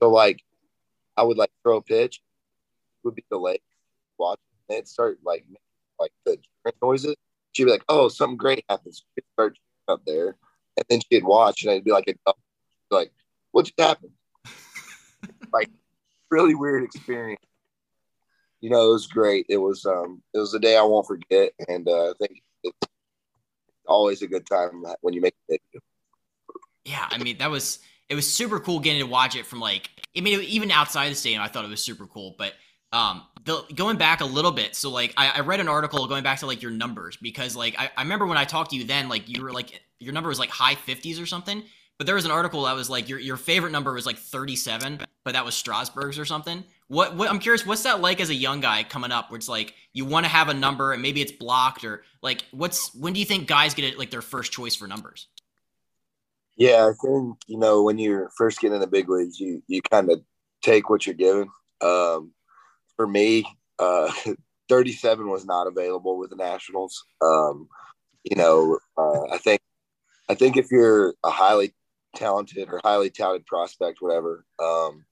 S6: So like I would like throw a pitch, would be delayed, watch, it start like like the noises. She'd be like, "Oh, something great happens." She'd start up there, and then she'd watch, and it'd be like, a, "Like, what just happened?" <laughs> like, really weird experience you know, it was great. It was um it was a day I won't forget, and uh, I think it's always a good time when you make it.
S5: Yeah, I mean that was it was super cool getting to watch it from like I mean even outside the stadium I thought it was super cool, but um the, going back a little bit so like I, I read an article going back to like your numbers because like I, I remember when I talked to you then like you were like your number was like high 50s or something but there was an article that was like your, your favorite number was like 37 but that was strasburg's or something what, what I'm curious, what's that like as a young guy coming up? Where it's like you want to have a number and maybe it's blocked, or like what's when do you think guys get it like their first choice for numbers?
S6: Yeah, I think you know when you're first getting in the big leagues, you you kind of take what you're given. Um, for me, uh, <laughs> 37 was not available with the Nationals. Um, you know, uh, I think I think if you're a highly talented or highly touted prospect, whatever, um,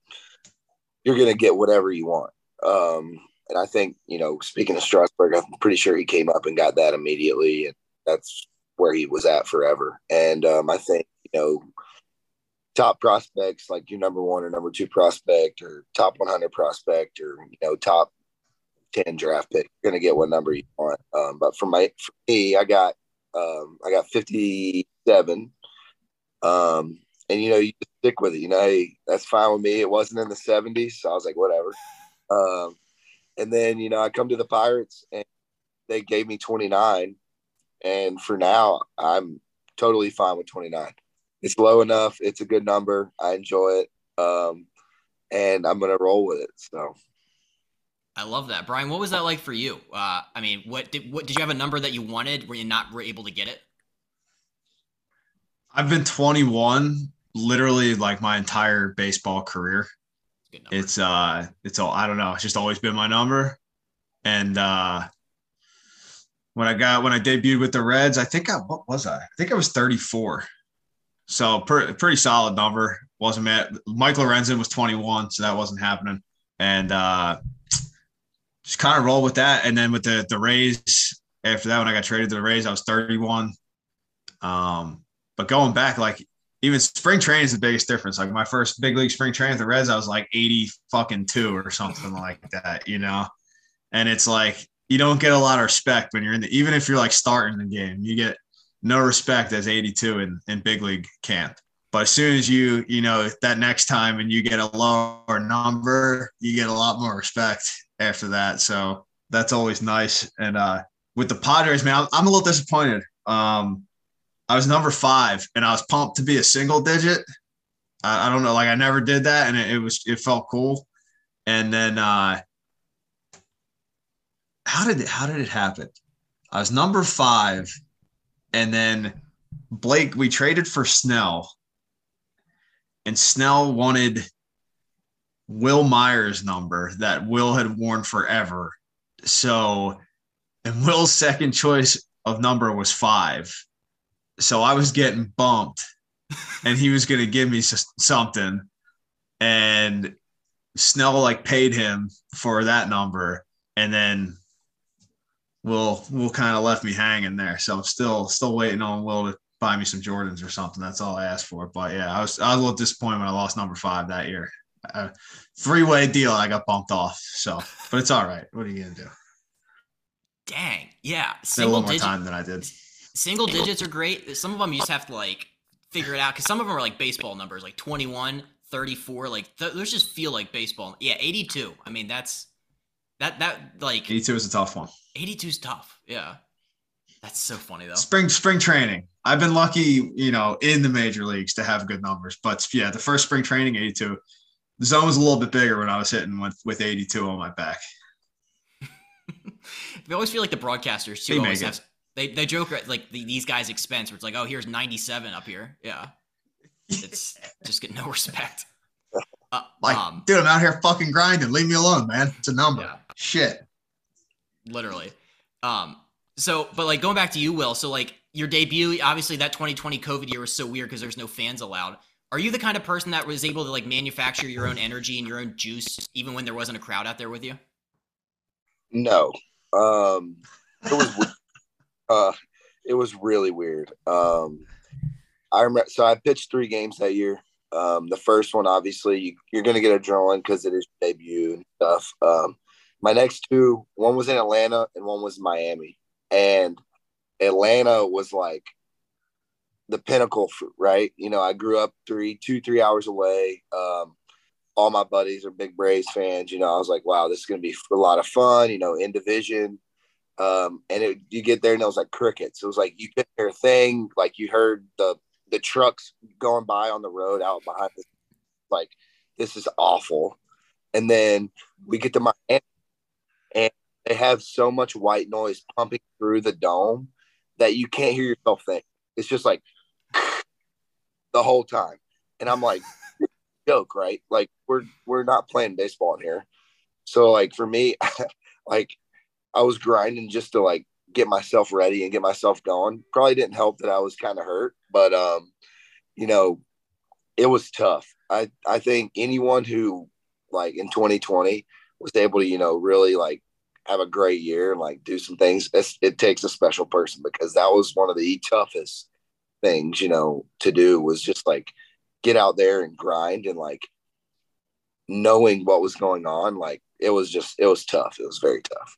S6: you're going to get whatever you want. Um, and I think, you know, speaking of Strasburg, I'm pretty sure he came up and got that immediately. And that's where he was at forever. And um, I think, you know, top prospects like your number one or number two prospect or top 100 prospect or, you know, top 10 draft pick, you're going to get what number you want. Um, but for my, for me, I got, um, I got 57. Um, and you know you just stick with it. You know, hey, that's fine with me. It wasn't in the '70s, so I was like, whatever. Um, and then you know I come to the Pirates and they gave me 29, and for now I'm totally fine with 29. It's low enough. It's a good number. I enjoy it, um, and I'm gonna roll with it. So.
S5: I love that, Brian. What was that like for you? Uh, I mean, what did what did you have a number that you wanted? Were you not were able to get it?
S4: I've been 21 literally like my entire baseball career. It's uh it's all I don't know, it's just always been my number. And uh when I got when I debuted with the Reds, I think I what was I? I think I was 34. So per, pretty solid number. Wasn't mad. Mike Lorenzen was 21, so that wasn't happening. And uh just kind of roll with that. And then with the the Rays, after that, when I got traded to the Rays, I was 31. Um, but going back, like even spring training is the biggest difference. Like my first big league spring training at the Reds, I was like 80 fucking two or something like that, you know? And it's like you don't get a lot of respect when you're in the even if you're like starting the game, you get no respect as 82 in, in big league camp. But as soon as you, you know, that next time and you get a lower number, you get a lot more respect after that. So that's always nice. And uh with the Padres, man, I'm, I'm a little disappointed. Um, I was number five and I was pumped to be a single digit. I, I don't know, like I never did that, and it, it, was it felt cool. And then uh how did it how did it happen? I was number five, and then Blake, we traded for Snell, and Snell wanted Wil Myers' number that Will had worn forever. So, and <laughs> Will's second choice of number was five. So I was getting bumped, and he was going to give me something, and Snell like paid him for that number, and then Will Will kind of left me hanging there. So I'm still still waiting on Will to buy me some Jordans or something. That's all I asked for. But yeah, I was I was a little disappointed when I lost number five that year. A three way deal, I got bumped off. So, but it's all right. What are you gonna do?
S5: Dang, yeah,
S4: Had a
S5: single
S4: little more time than I did.
S5: single digits are great. Some of them you just have to like figure it out because some of them are like baseball numbers, like 21, 34. Like th- those just feel like baseball. Yeah, 82. I mean, that's that that like
S4: 82 is a tough one.
S5: 82 is tough. Yeah, that's so funny though.
S4: Spring spring training. I've been lucky, you know, in the major leagues to have good numbers. But yeah, the first spring training, 82. The zone was a little bit bigger when I was hitting with with 82 on my back. <laughs>
S5: They always feel like the broadcasters too.
S4: They
S5: always have, they they joke at like the, these guys' expense, where it's like, oh, here's 97 up here. Yeah, it's <laughs> just get no respect. Uh,
S4: Like,
S5: um,
S4: dude, I'm out here fucking grinding. Leave me alone, man. It's a number.
S5: Yeah.
S4: Shit.
S5: literally. Um, so, but like going back to you, Will. So like your debut, obviously that 2020 COVID year was so weird because there's no fans allowed. Are you the kind of person that was able to like manufacture your own energy and your own juice even when there wasn't a crowd out there with you?
S6: No. Um it was <laughs> uh it was really weird. Um I remember so I pitched three games that year. Um the first one obviously you, you're gonna get adrenaline because it is debut and stuff. Um my next two, one was in Atlanta and one was Miami. And Atlanta was like the pinnacle for, right? You know, I grew up three, two, three hours away. Um all my buddies are big Braves fans. You know, I was like, wow, this is going to be a lot of fun, you know, in division. Um, and it, you get there and it was like crickets. It was like you could hear a thing, like you heard the the trucks going by on the road out behind us. Like, this is awful. And then we get to Miami they have so much white noise pumping through the dome that you can't hear yourself think. It's just like <laughs> the whole time. And I'm like, <laughs> joke, right? Like we're we're not playing baseball in here. So like for me, <laughs> like I was grinding just to like get myself ready and get myself going. Probably didn't help that I was kind of hurt, but um, you know, it was tough. I I think anyone who like in 2020 was able to, you know, really like have a great year and like do some things, it's, it takes a special person because that was one of the toughest things, you know, to do was just like get out there and grind and like knowing what was going on like it was just it was tough it was very tough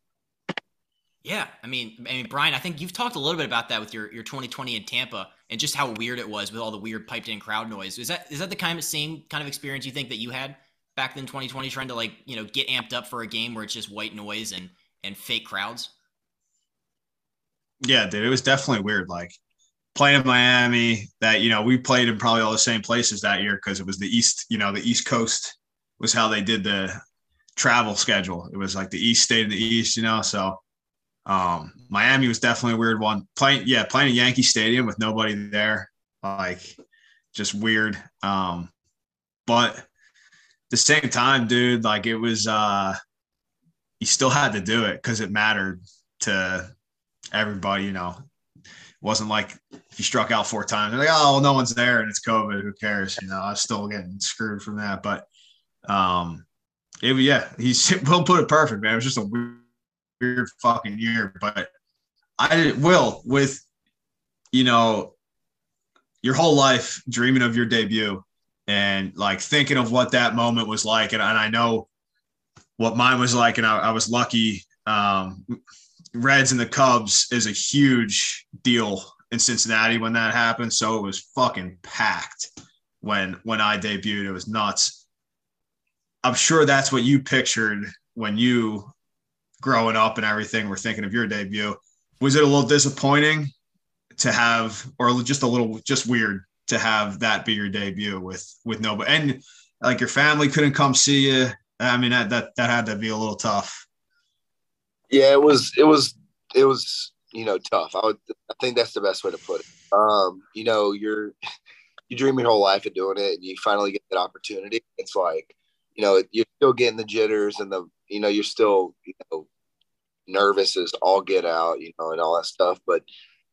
S5: Yeah, I mean, I mean, Brian, I think you've talked a little bit about that with your your 2020 in Tampa and just how weird it was with all the weird piped in crowd noise. Is that is that the kind of same kind of experience you think that you had back in 2020, trying to like you know get amped up for a game where it's just white noise and and fake crowds?
S4: Yeah, dude, it was definitely weird. Like playing in Miami, that you know we played in probably all the same places that year because it was the east. You know, the East Coast was how they did the travel schedule. It was like the East stayed in the East. You know, so um, Miami was definitely a weird one. Playing, yeah, playing at Yankee Stadium with nobody there, like just weird. Um, but at the same time, dude, like it was. uh you still had to do it because it mattered to everybody, you know. It wasn't like if you struck out four times, like, oh, well, no one's there and it's COVID. Who cares? You know, I'm still getting screwed from that. But um, it yeah, he's <laughs> will put it perfect, man. It was just a weird, weird fucking year. But I will with you know your whole life dreaming of your debut and like thinking of what that moment was like. And, and I know what mine was like, and I, I was lucky. Um, Reds and the Cubs is a huge deal in Cincinnati when that happened. So it was fucking packed when when I debuted. It was nuts. I'm sure that's what you pictured when you growing up and everything were thinking of your debut. Was it a little disappointing to have, or just a little just weird to have that be your debut with with nobody and like your family couldn't come see you? I mean that that that had to be a little tough.
S6: yeah it was it was it was you know tough. I would i think that's the best way to put it. Um you know you're <laughs> you dream your whole life of doing it and you finally get that opportunity. It's like you know you're still getting the jitters and the you know you're still you know nervous as all get out you know and all that stuff. But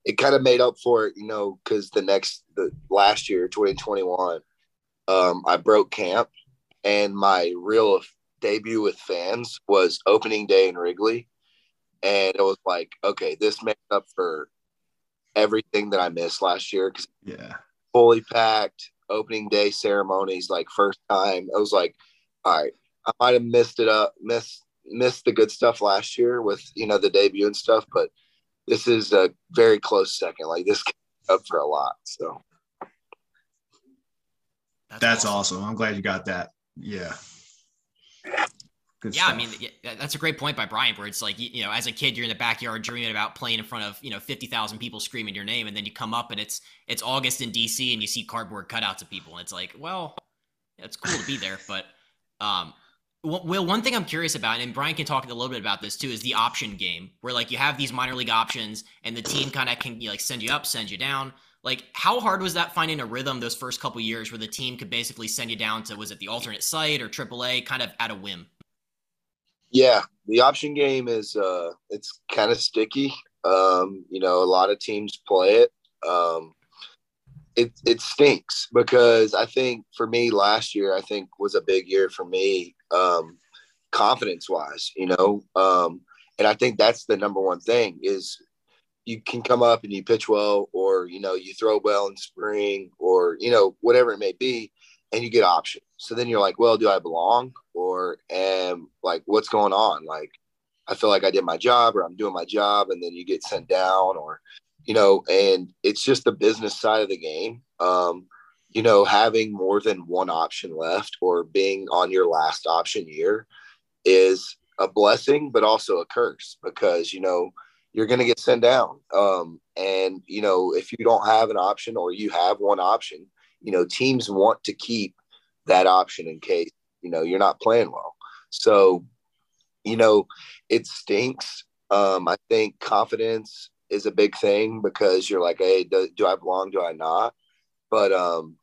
S6: it kind of made up for it you know because the next the last year 2021 um i broke camp and my real debut with fans was opening day in wrigley and it was like, okay, this makes up for everything that I missed last year because
S4: Yeah.
S6: fully packed opening day ceremonies, like first time. I was like, all right, I might have missed it up, missed missed the good stuff last year with you know the debut and stuff, but this is a very close second. Like this up for a lot. So
S4: That's awesome. I'm glad you got that. Yeah. Good
S5: yeah, I mean, that's a great point by Brian, where it's like, you you know, as a kid, you're in the backyard dreaming about playing in front of, you know, 50,000 people screaming your name. And then you come up and it's, it's August in DC and you see cardboard cutouts of people. And it's like, well, it's cool to be there. But, um, Will, Will, one thing I'm curious about, and Brian can talk a little bit about this too, is the option game, where like you have these minor league options, and the team kind of can like send you up, send you down. Like, how hard was that finding a rhythm those first couple years, where the team could basically send you down to was it the alternate site or AAA, kind of at a whim?
S6: yeah, the option game is uh it's kind of sticky. Um, you know, a lot of teams play it. Um it it stinks because I think for me last year I think was a big year for me um confidence wise, you know. Um and I think that's the number one thing is you can come up and you pitch well or you know you throw well in spring or you know whatever it may be and you get options. So then you're like, well, do I belong or am like what's going on? Like I feel like I did my job or I'm doing my job and then you get sent down or you know, and it's just the business side of the game. Um, you know, having more than one option left or being on your last option year is a blessing, but also a curse because, you know, you're going to get sent down. Um, and, you know, if you don't have an option or you have one option, you know, teams want to keep that option in case, you know, you're not playing well. So, you know, it stinks. Um, I think confidence is a big thing because you're like, hey, do, do I belong? Do I not? But, um,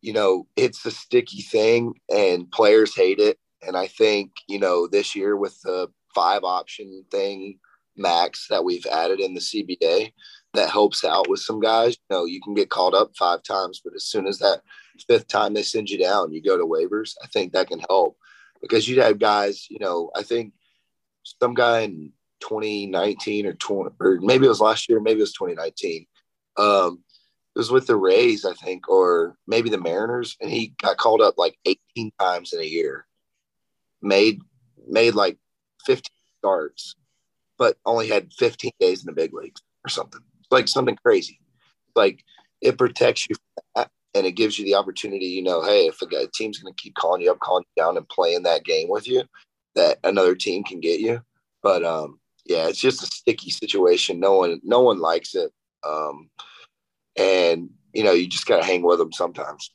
S6: you know, it's a sticky thing and players hate it. And I think, you know, this year with the five option thing max that we've added in the CBA, that helps out with some guys. You know, you can get called up five times, but as soon as that fifth time they send you down, you go to waivers. I think that can help because you'd have guys, you know, I think some guy in 2019 or 20, or maybe it was last year, maybe it was 2019. Um, it was with the Rays, I think, or maybe the Mariners, and he got called up like 18 times in a year. Made made like 15 starts, but only had 15 days in the big leagues or something. Like something crazy. Like it protects you that, and it gives you the opportunity. You know, hey, if a guy, team's going to keep calling you up, calling you down, and playing that game with you, that another team can get you. But um, yeah, it's just a sticky situation. No one, no one likes it. Um, and you know, you just got to hang with them sometimes.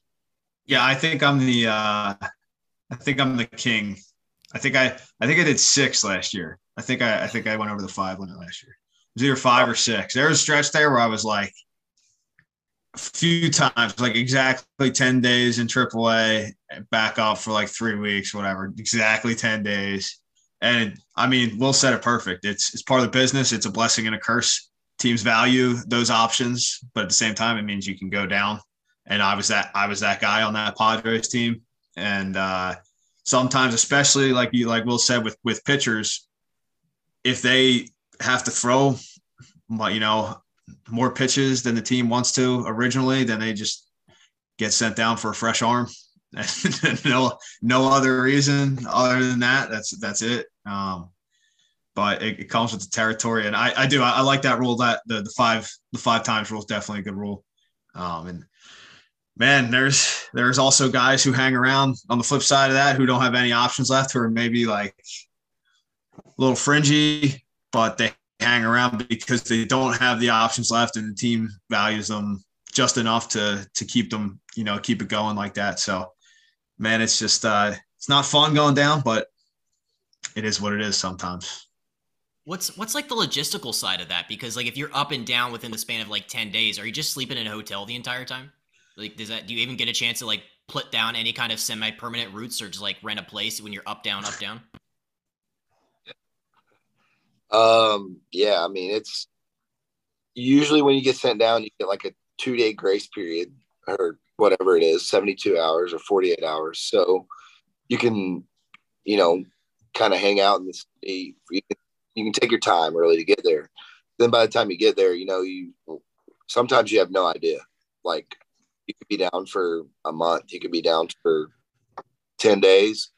S4: Yeah, I think I'm the uh I think I'm the king. I think I I think I did six last year. I think I I think I went over the five limit last year. It was either five or six. There was a stretch there where I was like a few times, like exactly 10 days in AAA, back off for like three weeks, whatever, exactly 10 days. And I mean, Will said it perfect. It's it's part of the business. It's a blessing and a curse. Teams value those options, but at the same time, it means you can go down. And I was that I was that guy on that Padres team. And uh, sometimes, especially like you like Will said with with pitchers, if they have to throw, you know, more pitches than the team wants to originally, then they just get sent down for a fresh arm. <laughs> no, no other reason other than that. That's that's it. Um, but it, it, comes with the territory, and I, I do I, I, like that rule. That the the five the five times rule is definitely a good rule. Um, and man, there's there's also guys who hang around on the flip side of that who don't have any options left, who are maybe like little fringy, but they hang around because they don't have the options left, and the team values them just enough to to keep them, you know, keep it going like that. So, man, it's just uh, it's not fun going down, but it is what it is sometimes.
S5: What's what's like the logistical side of that? Because like if you're up and down within the span of like ten days, are you just sleeping in a hotel the entire time? Like, does that do you even get a chance to like put down any kind of semi-permanent routes or just like rent a place when you're up down up down?
S6: Um. Yeah. I mean, it's usually when you get sent down, you get like a two day grace period or whatever it is, seventy two hours or forty eight hours. So you can, you know, kind of hang out in city. You can you can take your time really to get there. Then by the time you get there, you know, you sometimes you have no idea. Like you could be down for a month, you could be down for 10 days.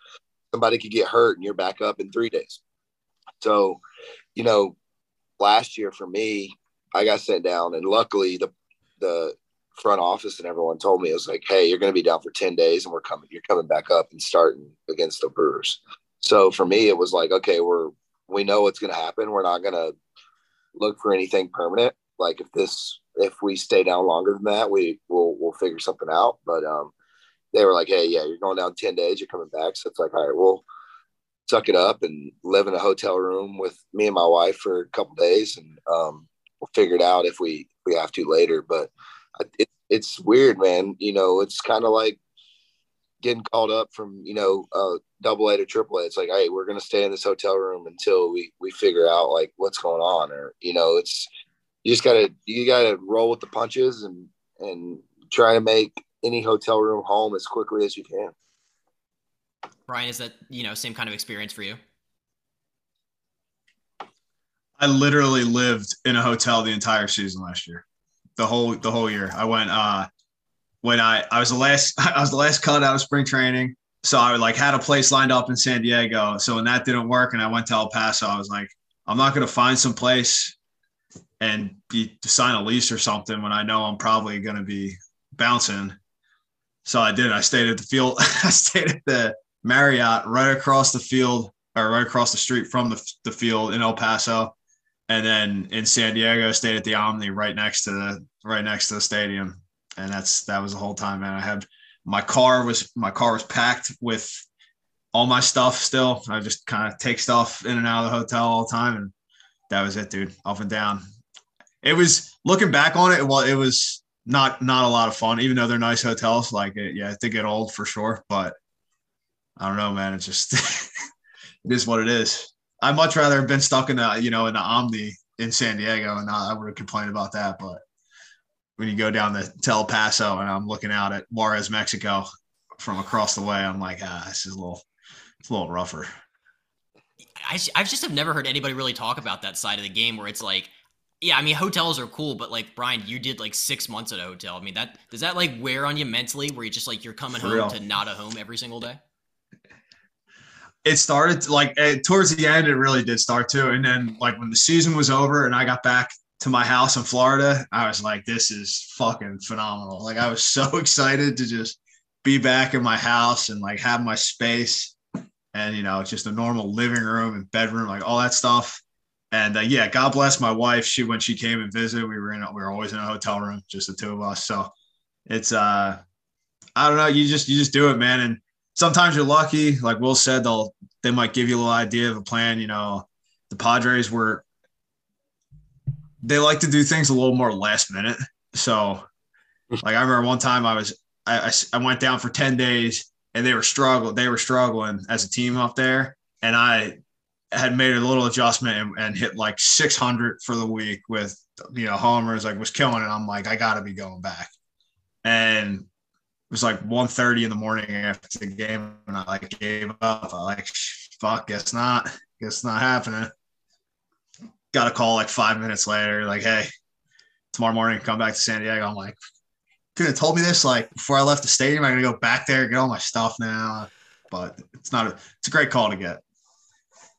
S6: Somebody could get hurt and you're back up in three days. So, you know, last year for me, I got sent down and luckily the the front office and everyone told me it was like, hey, you're gonna be down for 10 days and we're coming, you're coming back up and starting against the Brewers. So for me, it was like, okay, we're we know what's gonna happen. We're not gonna look for anything permanent. Like if this if we stay down longer than that, we will we'll figure something out. But um, they were like, hey, yeah, you're going down ten days, you're coming back. So it's like, all right, we'll suck it up and live in a hotel room with me and my wife for a couple days, and um, we'll figure it out if we we have to later. But it, it's weird, man. You know, it's kind of like getting called up from you know uh, double A to triple A. It's like, hey, we're gonna stay in this hotel room until we we figure out like what's going on, or you know, it's you just gotta you gotta roll with the punches and and try to make any hotel room home as quickly as you can.
S5: Brian, is that you know same kind of experience for you?
S4: I literally lived in a hotel the entire season last year. The whole the whole year. I went uh when I I was the last <laughs> I was the last cut out of spring training. So I like had a place lined up in San Diego. So when that didn't work and I went to El Paso, I was like, I'm not gonna find some place and be sign a lease or something when I know I'm probably gonna be bouncing. So I did. I stayed at the field. <laughs> I stayed at the Marriott right across the field or right across the street from the, the field in El Paso. And then in San Diego, stayed at the Omni right next to the right next to the stadium. And that's that was the whole time, man. I had my car was my car was packed with all my stuff still. I just kind of take stuff in and out of the hotel all the time. And that was it, dude. Up and down. It was looking back on it, well, it was not not a lot of fun, even though they're nice hotels. Like it, yeah, they get old for sure. But I don't know, man. It's just <laughs> it is what it is. I'd much rather have been stuck in the you know in the Omni in San Diego, and I would have complained about that. But when you go down to El Paso and I'm looking out at Juarez, Mexico, from across the way, I'm like, ah, this is a little, it's a little rougher.
S5: I, I just have never heard anybody really talk about that side of the game where it's like, yeah, I mean hotels are cool, but like Brian, you did like six months at a hotel. I mean that does that like wear on you mentally, where you just like you're coming For home real. to not a home every single day?
S4: It started like eh, towards the end, it really did start to. And then like when the season was over and I got back to my house in Florida, I was like, this is fucking phenomenal. Like I was <laughs> so excited to just be back in my house and like have my space and you know just a normal living room and bedroom, like all that stuff. And uh, yeah, God bless my wife. She when she came and visited, we were in we were always in a hotel room, just the two of us. So it's uh I don't know, you just you just do it, man. And sometimes you're lucky. Like Will said, they'll they might give you a little idea of a plan. You know, the Padres were they like to do things a little more last minute. So, <laughs> like I remember one time I was I, I, went down for ten days and they were struggling. They were struggling as a team up there, and I had made a little adjustment and, and hit like 600 for the week with you know homers. Like was killing it. I'm like I got to be going back, and it was like 1.30 in the morning after the game and I like gave up. I like, fuck, guess not. Guess not happening. Got a call like five minutes later, like, hey, tomorrow morning, come back to San Diego. I'm like, could have told me this like before I left the stadium. I'm gonna go back there, get all my stuff now. But it's not a it's a great call to get.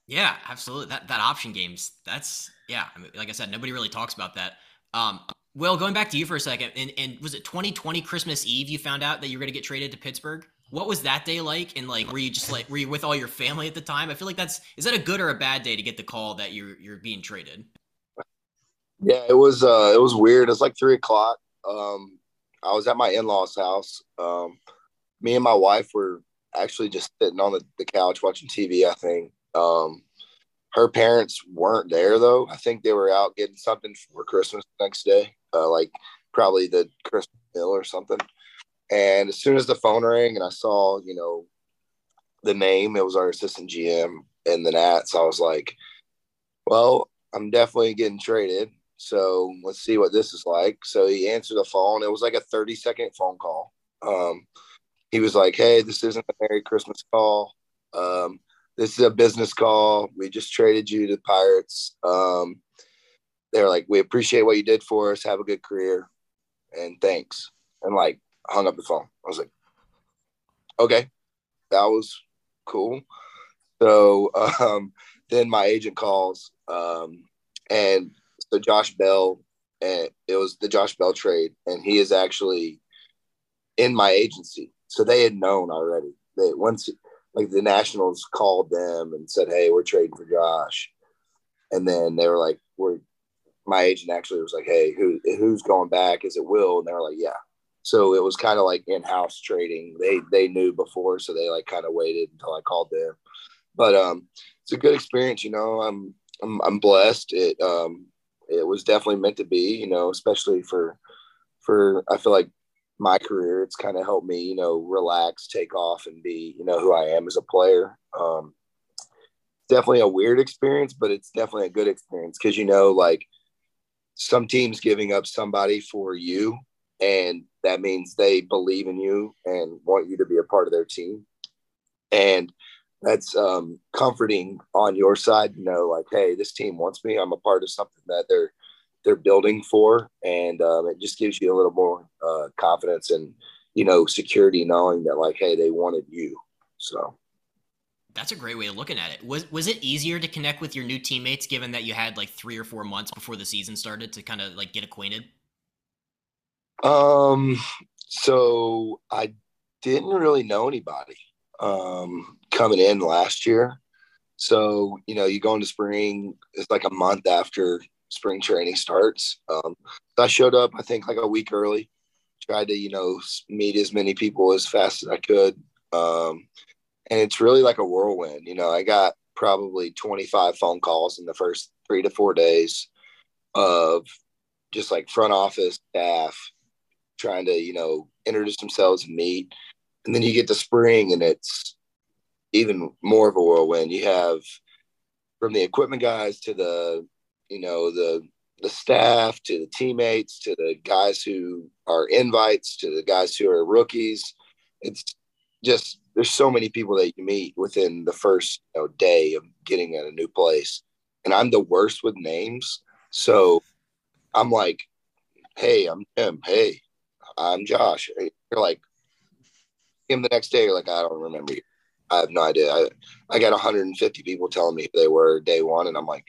S5: Yeah, absolutely. That that option games, that's yeah. I mean, like I said, nobody really talks about that. Um, Will, going back to you for a second, and, and was it 2020 Christmas Eve you found out that you were going to get traded to Pittsburgh? What was that day like? And like, were you just like, were you with all your family at the time? I feel like that's is that a good or a bad day to get the call that you're you're being traded?
S6: Yeah, it was uh it was weird. It's like three o'clock. Um, I was at my in laws' house. Um, me and my wife were actually just sitting on the, the couch watching TV. I think. Um, her parents weren't there though. I think they were out getting something for Christmas next day uh, like probably the Christmas bill or something. And as soon as the phone rang and I saw, you know, the name, it was our assistant GM in the Nats. I was like, well, I'm definitely getting traded. So let's see what this is like. So he answered the phone. It was like a 30 second phone call. Um, he was like, Hey, this isn't a Merry Christmas call. Um, this is a business call. We just traded you to the Pirates. Um, they're like, we appreciate what you did for us. Have a good career, and thanks. And like, hung up the phone. I was like, okay, that was cool. So um, then my agent calls, um, and so Josh Bell, and it was the Josh Bell trade, and he is actually in my agency. So they had known already. They once like the Nationals called them and said, "Hey, we're trading for Josh," and then they were like, "We're." My agent actually was like, "Hey, who who's going back? Is it Will?" And they were like, "Yeah." So it was kind of like in-house trading. They they knew before, so they like kind of waited until I called them. But um, it's a good experience. You know, I'm I'm, I'm blessed. It um, it was definitely meant to be. You know, especially for for I feel like my career. It's kind of helped me, you know, relax, take off, and be, you know, who I am as a player. Um, definitely a weird experience, but it's definitely a good experience because you know, like some teams giving up somebody for you, and that means they believe in you and want you to be a part of their team, and that's um, comforting on your side. You know, like, hey, this team wants me. I'm a part of something that they're they're building for, and um, it just gives you a little more uh, confidence and you know security, knowing that like, hey, they wanted you. So
S5: that's a great way of looking at it. Was was it easier to connect with your new teammates given that you had like three or four months before the season started to kind of like get acquainted?
S6: Um, so I didn't really know anybody um, coming in last year. So you know, you go into spring. It's like a month after spring training starts. Um, I showed up, I think, like a week early. Tried to, you know, meet as many people as fast as I could. Um, and it's really like a whirlwind. You know, I got probably 25 phone calls in the first three to four days of just like front office staff trying to, you know, introduce themselves and meet. And then you get to spring and it's even more of a whirlwind. You have from the equipment guys to the you know the the staff to the teammates to the guys who are invites to the guys who are rookies. It's just there's so many people that you meet within the first you know, day of getting at a new place. And i'm the worst with names. So i'm like hey i'm tim. Hey i'm josh. You're like him the next day you're like i don't remember you. I have no idea. I, I got 150 people telling me who they were day one. And i'm like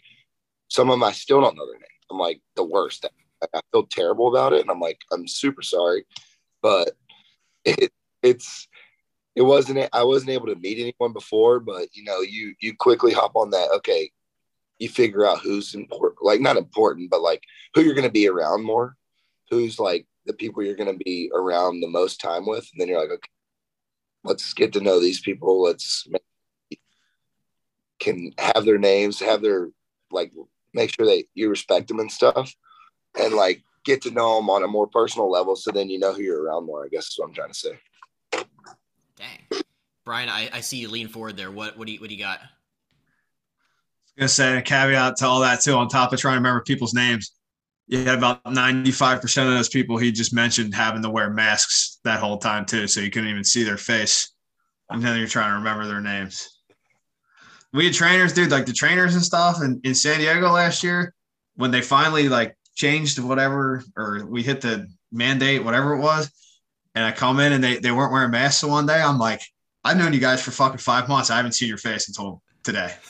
S6: some of them I still don't know their name. I'm like the worst. I feel terrible about it, and I'm like I'm super sorry, but it it's it wasn't I wasn't able to meet anyone before, but you know you you quickly hop on that. Okay, you figure out who's important, like not important, but like who you're going to be around more, who's like the people you're going to be around the most time with, and then you're like, okay, let's get to know these people. Let's can have their names, have their like make sure that you respect them and stuff, and like get to know them on a more personal level. So then you know who you're around more. I guess is what I'm trying to say.
S5: Dang, Brian, I, I see you lean forward there. What what do you what do you got?
S4: I was gonna say a caveat to all that too. On top of trying to remember people's names, you had about 95% of those people he just mentioned having to wear masks that whole time too, so you couldn't even see their face. And then you're trying to remember their names we had trainers, dude, like the trainers and stuff in, in San Diego last year, when they finally like changed whatever, or we hit the mandate, whatever it was. And I come in and they, they weren't wearing masks So one day. I'm like, I've known you guys for fucking five months. I haven't seen your face until today. <laughs>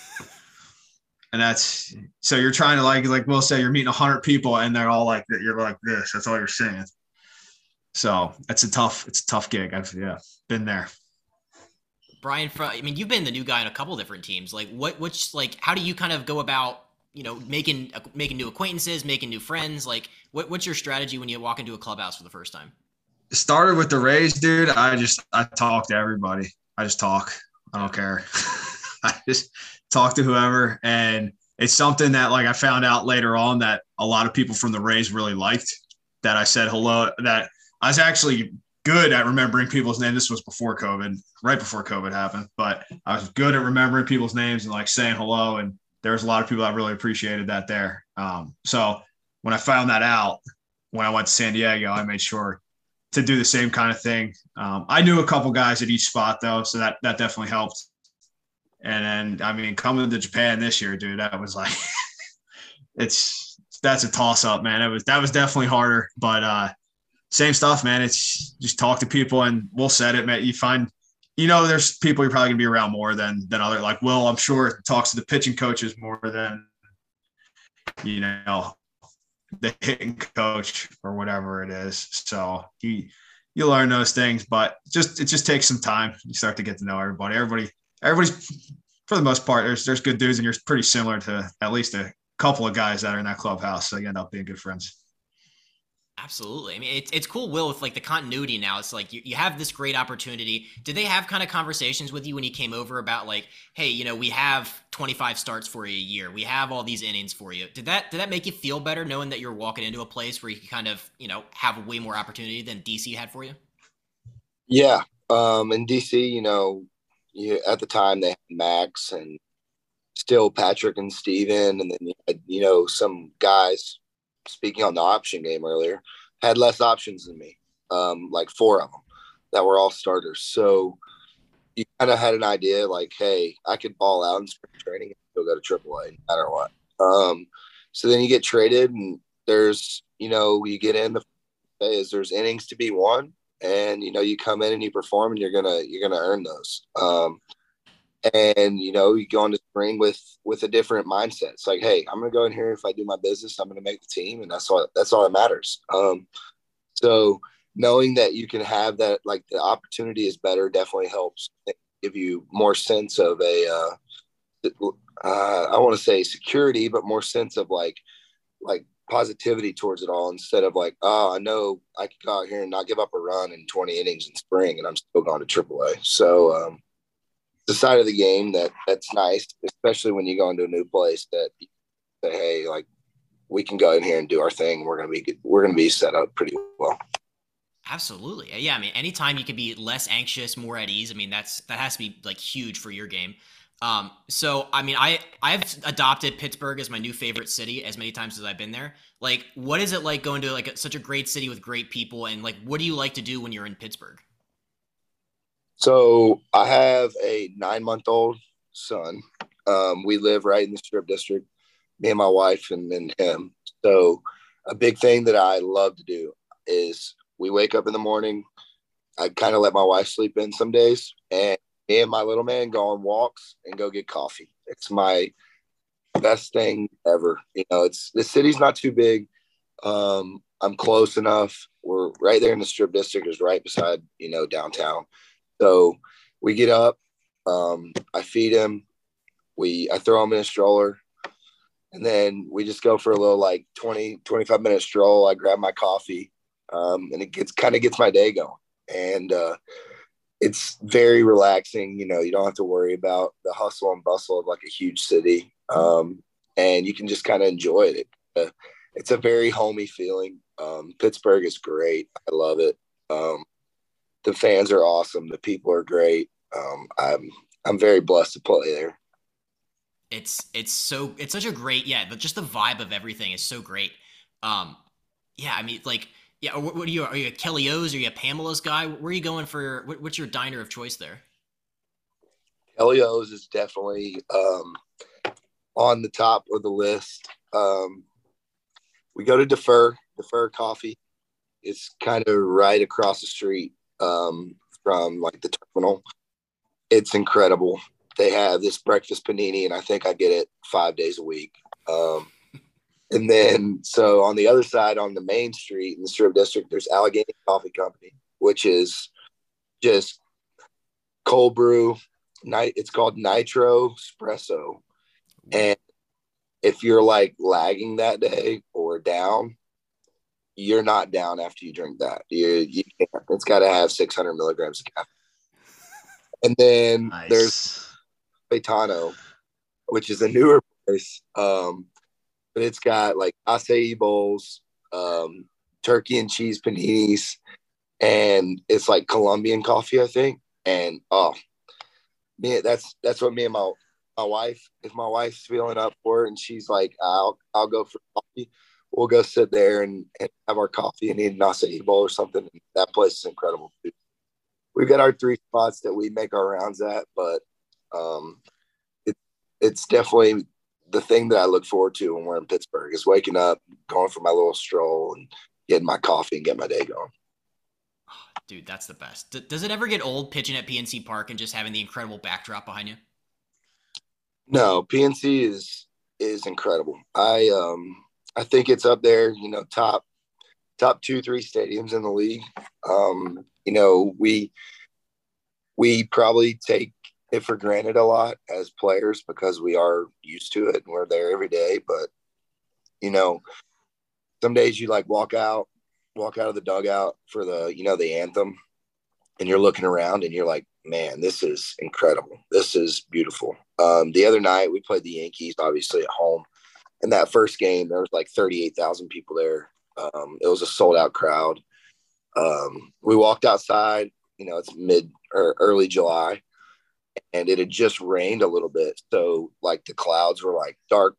S4: And that's so you're trying to like like we'll say you're meeting hundred people and they're all like that you're like this. That's all you're saying. So it's a tough, it's a tough gig. I've yeah, been there.
S5: Brian, I mean, you've been the new guy in a couple different teams. Like, what, which, like, how do you kind of go about, you know, making making new acquaintances, making new friends? Like, what, what's your strategy when you walk into a clubhouse for the first time?
S4: Started with the Rays, dude. I just I talk to everybody. I just talk. I don't care. <laughs> I just talk to whoever, and it's something that like I found out later on that a lot of people from the Rays really liked. That I said hello. That I was actually good at remembering people's names. This was before COVID, right before COVID happened, but I was good at remembering people's names and like saying hello. And there was a lot of people that really appreciated that there. Um, so when I found that out, when I went to San Diego, I made sure to do the same kind of thing. Um, I knew a couple guys at each spot though, so that that definitely helped. And then, I mean, coming to Japan this year, dude, that was like, <laughs> it's that's a toss up, man. It was that was definitely harder, but uh, same stuff, man. It's just talk to people, and we'll set it, man. You find, you know, there's people you're probably gonna be around more than than other. Like well, I'm sure talks to the pitching coaches more than you know the hitting coach or whatever it is. So he you learn those things, but just it just takes some time. You start to get to know everybody. Everybody, everybody's for the most part, there's there's good dudes, and you're pretty similar to at least a couple of guys that are in that clubhouse. So you end up being good friends.
S5: Absolutely. I mean, it's, it's cool, Wil, with like the continuity now. It's like you, you have this great opportunity. Did they have kind of conversations with you when you came over about like, hey, you know, we have 25 starts for you a year. We have all these innings for you. Did that did that make you feel better knowing that you're walking into a place where you can kind of, you know, have way more opportunity than DC had for you?
S6: Yeah. Um, in DC, you know, you, at the time they had Max and still Patrick and Steven, and then you, had, you know some guys speaking on the option game earlier, had less options than me, um, like four of them that were all starters. So you kind of had an idea like, hey, I could ball out in spring training and still go to AAA no matter what. Um, so then you get traded, and there's, you know, you get in the phase, there's innings to be won, and you know, you come in and you perform, and you're gonna you're gonna earn those. Um, and you know you go into spring with with a different mindset. It's like hey i'm gonna go in here if i do my business i'm gonna make the team and that's all that's all that matters. Um so knowing that you can have that like the opportunity is better definitely helps give you more sense of a uh, uh i want to say security but more sense of like like positivity towards it all instead of like oh i know i could go out here and not give up a run in 20 innings in spring and i'm still going to aaa so um the side of the game that that's nice, especially when you go into a new place that say, hey, like we can go in here and do our thing. We're gonna be good we're gonna be set up pretty well.
S5: Absolutely, yeah. I mean, anytime you can be less anxious, more at ease. I mean, that's that has to be like huge for your game. Um, so I mean, I I've adopted Pittsburgh as my new favorite city as many times as I've been there. Like, what is it like going to like a, such a great city with great people, and like, what do you like to do when you're in Pittsburgh?
S6: So I have a nine month old son. Um, we live right in the strip district, me and my wife and then him. So a big thing that I love to do is we wake up in the morning. I kind of let my wife sleep in some days, and me and my little man go on walks and go get coffee. It's my best thing ever. You know, it's the city's not too big. Um, I'm close enough. We're right there in the strip district, is right beside you know downtown. So we get up, um, I feed him, we I throw him in a stroller, and then we just go for a little like 20, 25 minute stroll. I grab my coffee, um, and it gets kind of gets my day going. And uh, it's very relaxing. You know, you don't have to worry about the hustle and bustle of like a huge city, um, and you can just kind of enjoy it. Uh, it's a very homey feeling. Um, Pittsburgh is great. I love it. Um, the fans are awesome. The people are great. Um, I'm I'm very blessed to play there.
S5: It's it's so it's such a great yeah, but just the vibe of everything is so great. Um, yeah, I mean like yeah, what, what are you are you a Kelly O's? Are you a Pamela's guy? Where are you going for? What, what's your diner of choice there?
S6: Kelly O's is definitely um, on the top of the list. Um, we go to De Fer Defer Coffee. It's kind of right across the street um, from like the terminal. It's incredible. They have this breakfast panini, and I think I get it five days a week. Um, and then, so on the other side, on the main street in the Strip District, there's Allegheny Coffee Company, which is just cold brew. Night. It's called Nitro Espresso, and if you're like lagging that day or down, you're not down after you drink that. You, you. It's got to have 600 milligrams of caffeine. And then nice. there's Paetano, which is a newer place. Um, but it's got like acai bowls, um, turkey and cheese paninis, and it's like Colombian coffee, I think. And oh, me, that's that's what me and my my wife. If my wife's feeling up for it, and she's like, "I'll I'll go for coffee," we'll go sit there and, and have our coffee and eat an acai bowl or something. That place is incredible. We've got our three spots that we make our rounds at, but um, it's definitely the thing that I look forward to when we're in Pittsburgh is waking up, going for my little stroll, and getting my coffee and get my day going.
S5: Dude, that's the best. D- does it ever get old pitching at PNC Park and just having the incredible backdrop behind you?
S6: No, PNC is is incredible. I um I think it's up there, you know, top top two, three stadiums in the league. Um, you know, we we probably take it for granted a lot as players because we are used to it and we're there every day. But you know, some days you like walk out, walk out of the dugout for the, you know, the anthem, and you're looking around and you're like, man, this is incredible. This is beautiful. Um, the other night we played the Yankees, obviously at home. And that first game, there was like 38,000 people there. Um, it was a sold out crowd. Um, we walked outside, you know, it's mid or early July and it had just rained a little bit. So like the clouds were like dark.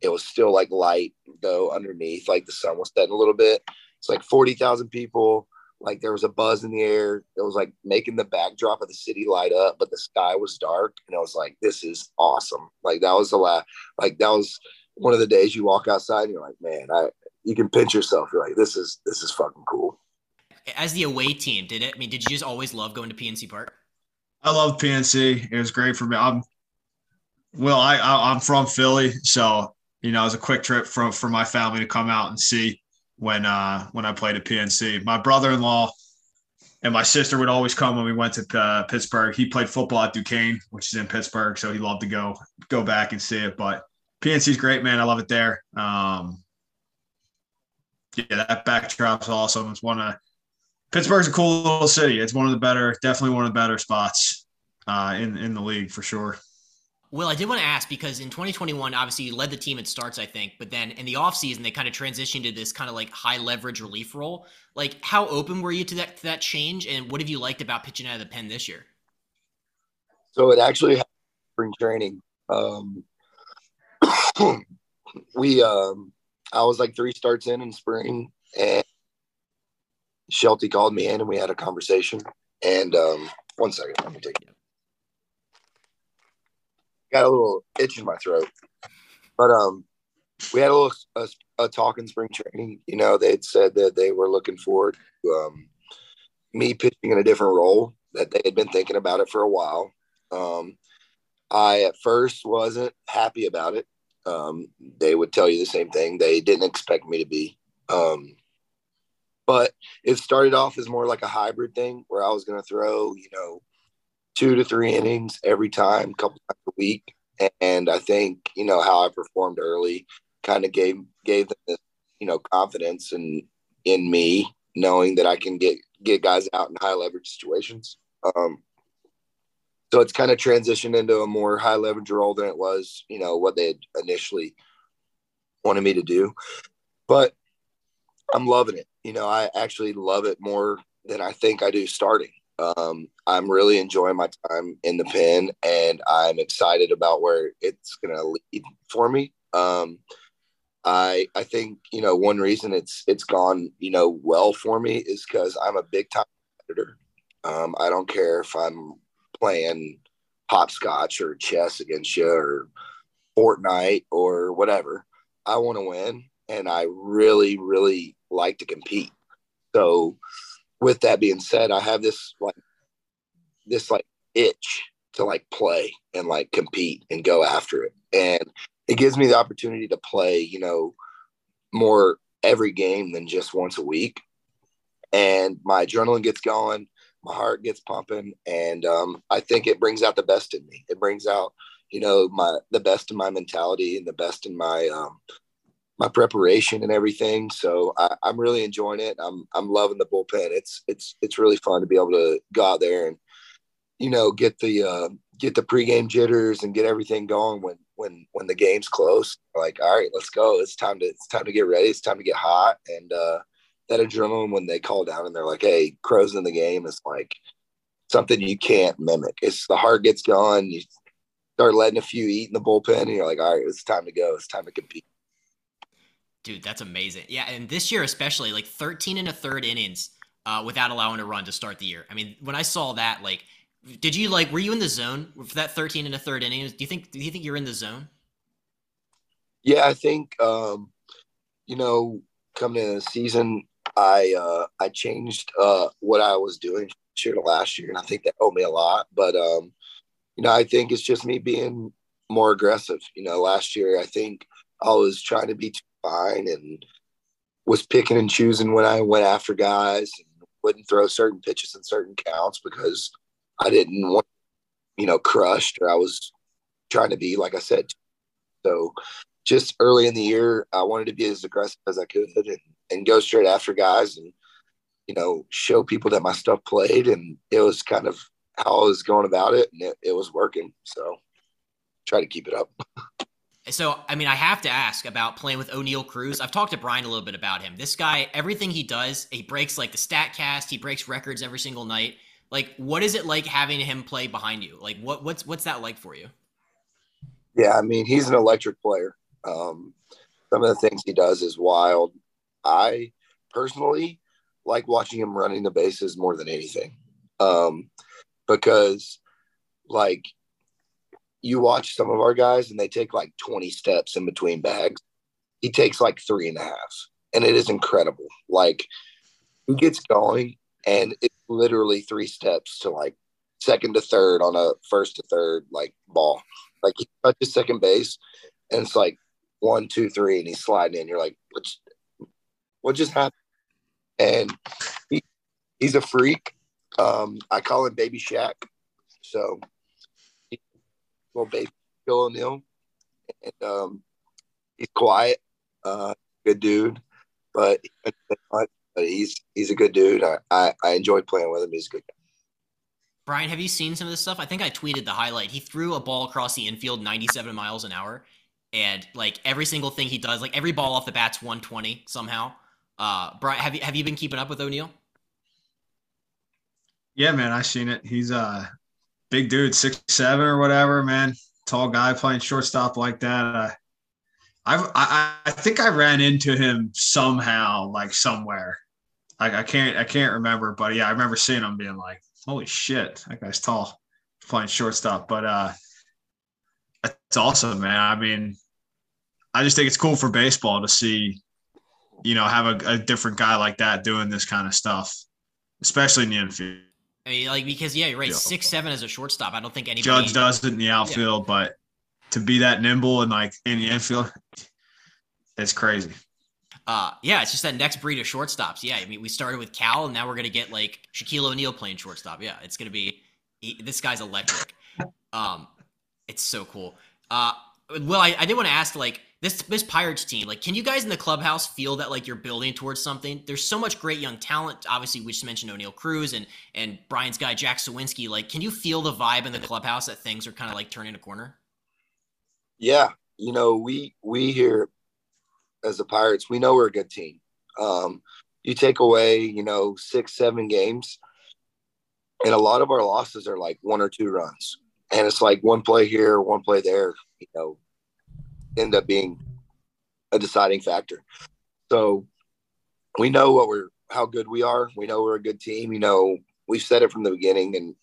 S6: It was still like light though underneath, like the sun was setting a little bit. It's like 40,000 people. Like there was a buzz in the air. It was like making the backdrop of the city light up, but the sky was dark. And I was like, this is awesome. Like that was the last, like that was one of the days you walk outside and you're like, man, I, you can pinch yourself. You're like, this is, this is fucking cool.
S5: As the away team, did it, I mean, did you just always love going to PNC Park?
S4: I love PNC. It was great for me. I'm well, I, I am from Philly, so you know it was a quick trip for for my family to come out and see when uh when I played at PNC. My brother-in-law and my sister would always come when we went to uh, Pittsburgh. He played football at Duquesne, which is in Pittsburgh, so he loved to go go back and see it. But PNC is great, man. I love it there. Um, yeah, that backdrop's awesome. It's one of Pittsburgh's a cool little city. It's one of the better, definitely one of the better spots uh, in in the league for sure.
S5: Well, I did want to ask because in 2021, obviously you led the team at starts, I think, but then in the offseason, they kind of transitioned to this kind of like high leverage relief role. Like, how open were you to that to that change, and what have you liked about pitching out of the pen this year?
S6: So it actually spring training. Um, <coughs> we, um, I was like three starts in in spring, and Shelty called me in and we had a conversation. And um, one second, let me take it. Got a little itch in my throat, but um, we had a little a, a talk in spring training. You know, they'd said that they were looking forward to um, me pitching in a different role. That they had been thinking about it for a while. Um, I at first wasn't happy about it. Um, they would tell you the same thing. They didn't expect me to be. Um, but it started off as more like a hybrid thing where I was going to throw, you know, two to three innings every time, a couple times a week. And I think, you know, how I performed early kind of gave gave them this, you know, confidence in in me, knowing that I can get get guys out in high leverage situations. Um, so it's kind of transitioned into a more high leverage role than it was, you know, what they had initially wanted me to do. But I'm loving it. You know, I actually love it more than I think I do starting. Um, I'm really enjoying my time in the pen, and I'm excited about where it's going to lead for me. Um, I I think you know one reason it's it's gone you know well for me is because I'm a big time editor. Um, I don't care if I'm playing hopscotch or chess against you or Fortnite or whatever. I want to win, and I really really like to compete. So with that being said, I have this like this like itch to like play and like compete and go after it. And it gives me the opportunity to play, you know, more every game than just once a week. And my adrenaline gets going, my heart gets pumping, and um, I think it brings out the best in me. It brings out, you know, my the best in my mentality and the best in my um, my preparation and everything. So I, am really enjoying it. I'm I'm loving the bullpen. It's it's it's really fun to be able to go out there and you know get the uh, get the pregame jitters and get everything going when when when the game's close. Like all right, let's go. It's time to it's time to get ready. It's time to get hot. And uh, that adrenaline when they call down and they're like, "Hey, Crowe's in the game," is like something you can't mimic. It's the heart gets going. You start letting a few eat in the bullpen, and you're like, "All right, it's time to go. It's time to compete."
S5: Dude, that's amazing. Yeah, and this year especially, like 13 and a third innings uh, without allowing a run to start the year. I mean, when I saw that, like did you like? Were you in the zone for that 13 and a third inning? Do you think? Do you think you're in the zone?
S6: Yeah, I think um, you know, coming into the season, I uh, I changed uh, what I was doing year to last year, and I think that helped me a lot. But um, you know, I think it's just me being more aggressive. You know, last year I think I was trying to be too fine and was picking and choosing when I went after guys and wouldn't throw certain pitches in certain counts because I didn't want, you know, crushed or I was trying to be, like I said. So just early in the year, I wanted to be as aggressive as I could and, and go straight after guys and, you know, show people that my stuff played. And it was kind of how I was going about it. And it, it was working. So try to keep it up. <laughs>
S5: So, I mean, I have to ask about playing with Oneil Cruz. I've talked to Brian a little bit about him. This guy, everything he does, he breaks like the Statcast, he breaks records every single night. Like, what is it like having him play behind you? Like, what what's what's that like for you?
S6: Yeah, I mean, he's an electric player. Um, some of the things he does is wild. I personally like watching him running the bases more than anything, um, because like you watch some of our guys and they take like 20 steps in between bags. He takes like three and a half, and it is incredible. Like he gets going, and it's literally three steps to like second to third on a first to third like ball. Like he touches second base, and it's like one, two, three, and he's sliding in. You're like, what? What just happened? And he, he's a freak. Um, I call him Baby Shaq. So little baby Phil O'Neill, and um, he's quiet, uh, good dude, but but he's he's a good dude. I, I, I enjoyed playing with him. He's a good. Guy.
S5: Brian, have you seen some of this stuff? I think I tweeted the highlight. He threw a ball across the infield 97 miles an hour, and like every single thing he does, like every ball off the bat's 120 somehow. Uh, Brian, have you have you been keeping up with Oneil?
S4: Yeah, man, I seen it. He's a big dude, six seven or whatever, man. Tall guy playing shortstop like that. Uh, I've, I I think I ran into him somehow, like somewhere. Like I can't I can't remember, but yeah, I remember seeing him being like, "Holy shit, that guy's tall, playing shortstop." But uh, it's awesome, man. I mean, I just think it's cool for baseball to see, you know, have a, a different guy like that doing this kind of stuff, especially in the infield.
S5: I mean, like because yeah, you're right. Six seven as a shortstop. I don't think anybody
S4: Judge does it in the outfield, yeah. but to be that nimble and like in the infield, it's crazy.
S5: Uh, yeah, it's just that next breed of shortstops. Yeah, I mean, we started with Cal, and now we're gonna get like Shaquille O'Neal playing shortstop. Yeah, it's gonna be he, this guy's electric. <laughs> um, it's so cool. Uh, well, I, I did want to ask like this this Pirates team, like, can you guys in the clubhouse feel that like you're building towards something? There's so much great young talent. Obviously, we just mentioned Oneil Cruz and and Brian's guy Jack Suwinski. Like, can you feel the vibe in the clubhouse that things are kind of like turning a corner?
S6: Yeah, you know, we we here as the Pirates, we know we're a good team. Um, you take away, you know, six, seven games, and a lot of our losses are like one or two runs, and it's like one play here, one play there. You know, end up being a deciding factor. So we know what we're how good we are. We know we're a good team. You know, we've said it from the beginning and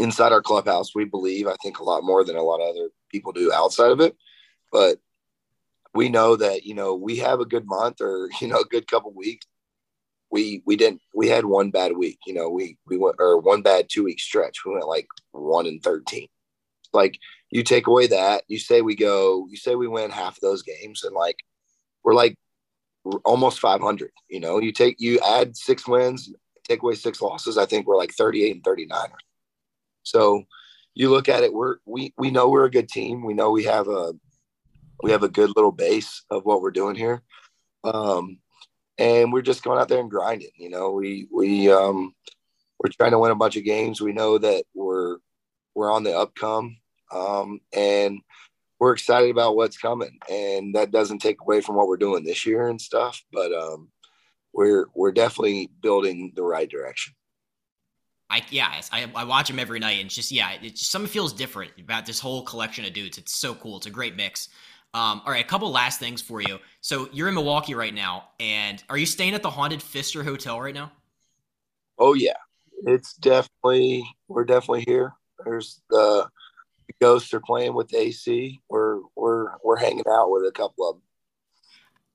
S6: inside our clubhouse, we believe I think a lot more than a lot of other people do outside of it. But we know that, you know, we have a good month or, <laughs> you know, a good couple weeks. We we didn't we had one bad week, you know, we we went or one bad two week stretch. We went like one and thirteen. Like you take away that, you say we go, you say we win half of those games, and like we're like we're almost 500. You know, you take you add six wins, take away six losses. I think we're like 38 and 39. So you look at it, we're we we know we're a good team. We know we have a we have a good little base of what we're doing here. Um, and we're just going out there and grinding. You know, we we um, we're trying to win a bunch of games. We know that we're we're on the upcome. Um, and we're excited about what's coming. And that doesn't take away from what we're doing this year and stuff, but um, we're we're definitely building the right direction.
S5: I yeah, I, I watch them every night, and just yeah, it just something feels different about this whole collection of dudes. It's so cool. It's a great mix. Um, all right, a couple last things for you. So you're in Milwaukee right now, and are you staying at the haunted Pfister Hotel right now?
S6: Oh yeah, it's definitely we're definitely here. There's the, ghosts are playing with AC. We're we're we're hanging out with a couple of them.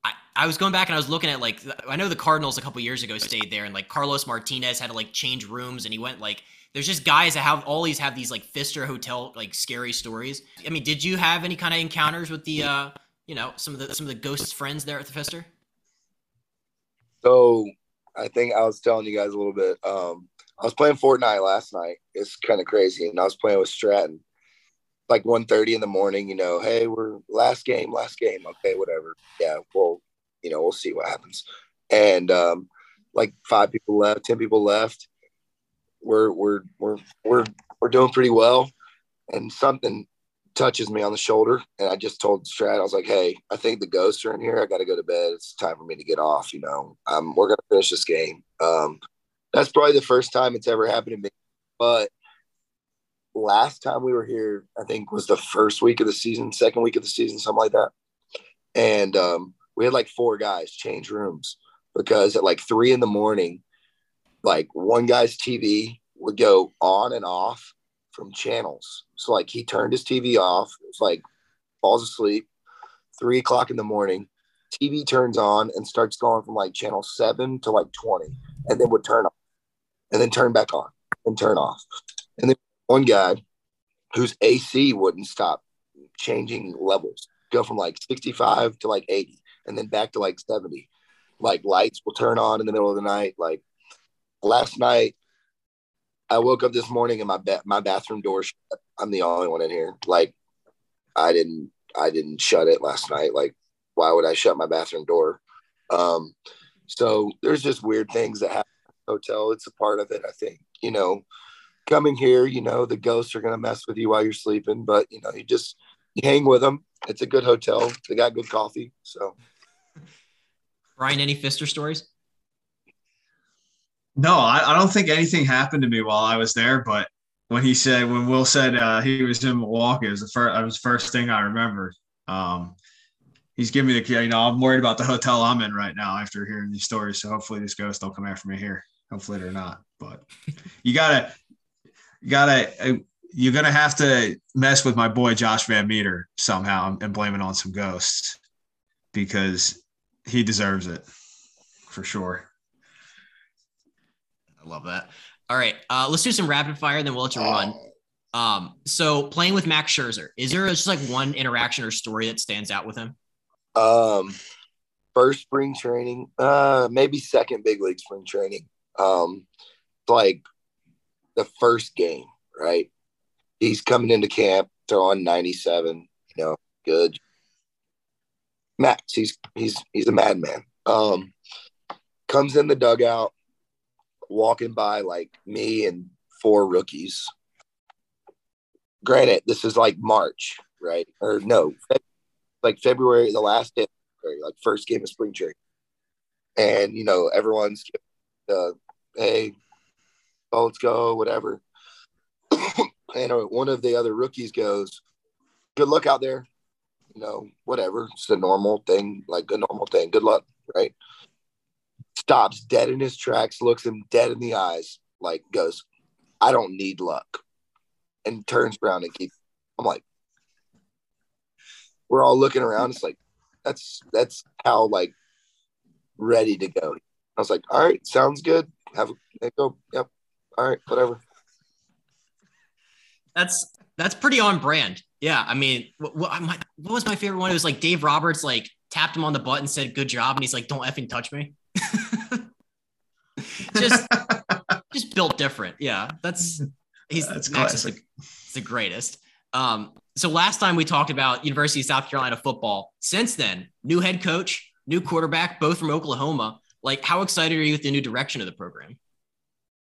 S5: I, I was going back and I was looking at like I know the Cardinals a couple years ago stayed there and like Carlos Martinez had to like change rooms and he went like there's just guys that have always have these like Pfister Hotel like scary stories. I mean, did you have any kind of encounters with the uh you know some of the some of the ghosts friends there at the Pfister?
S6: So I think I was telling you guys a little bit. Um, I was playing Fortnite last night. It's kind of crazy, and I was playing with Stratton. Like 1.30 in the morning, you know, hey, we're last game, last game. Okay, whatever. Yeah, well, you know, we'll see what happens. And um, like five people left, ten people left. We're we're we're we're we're doing pretty well, and something touches me on the shoulder, and I just told Strat, I was like, "Hey, I think the ghosts are in here. I got to go to bed. It's time for me to get off. You know, um, we're gonna finish this game." Um, that's probably the first time it's ever happened to me. But last time we were here, I think was the first week of the season, second week of the season, something like that. And um, we had like four guys change rooms because at like three in the morning, like one guy's TV would go on and off from channels. So like he turned his TV off. It's like falls asleep. Three o'clock in the morning, TV turns on and starts going from like channel seven to like twenty, and then would turn off, and then turn back on and turn off. And then one guy whose AC wouldn't stop changing levels, go from like sixty-five to like eighty, and then back to like seventy. Like lights will turn on in the middle of the night. Like last night, I woke up this morning and my ba- my bathroom door shut. I'm the only one in here. Like I didn't I didn't shut it last night. Like why would I shut my bathroom door? Um, so there's just weird things that happen hotel. It's a part of it, I think. You know, coming here, you know, the ghosts are gonna mess with you while you're sleeping, but you know, you just you hang with them. It's a good hotel. They got good coffee. So <laughs>
S5: Brian, any Pfister stories?
S4: No, I, I don't think anything happened to me while I was there. But when he said, when Wil said uh, he was in Milwaukee, it was the first, that was the first thing I remember. Um, he's giving me the, you know, I'm worried about the hotel I'm in right now after hearing these stories. So hopefully this ghost don't come after me here. Hopefully they're not. But you gotta, you gotta, uh, you're gonna have to mess with my boy Josh VanMeter somehow and blame it on some ghosts because he deserves it for sure.
S5: I love that. All right, uh, let's do some rapid fire, then we'll let you run. Um, so playing with Max Scherzer, is there just like one interaction or story that stands out with him?
S6: Um, first spring training, uh, maybe second big league spring training. Um, like the first game, right? He's coming into camp, throwing 97, you know, good. Max, he's he's he's a madman. Um, comes in the dugout, walking by like me and four rookies. Granted, this is like March, right? Or no, like February, the last day, like first game of spring training, and you know everyone's uh, hey, oh let's go, whatever. <coughs> and uh, one of the other rookies goes, "Good luck out there." You know, whatever. It's a normal thing, like a normal thing. Good luck, right? Stops dead in his tracks, looks him dead in the eyes, like goes, "I don't need luck," and turns around and keeps. I'm like, we're all looking around. It's like, that's that's how like ready to go. I was like, all right, sounds good. Have a go. Yep. All right, whatever.
S5: That's that's pretty on brand. Yeah, I mean, what, what, my, what was my favorite one? It was like Dave Roberts like tapped him on the butt and said, "Good job," and he's like, "Don't effing touch me." <laughs> just <laughs> just built different. Yeah, that's he's
S4: That's
S5: Max is the,
S4: classic.
S5: he's the greatest. Um, so last time we talked about University of South Carolina football. Since then, new head coach, new quarterback, both from Oklahoma. Like, how excited are you with the new direction of the program?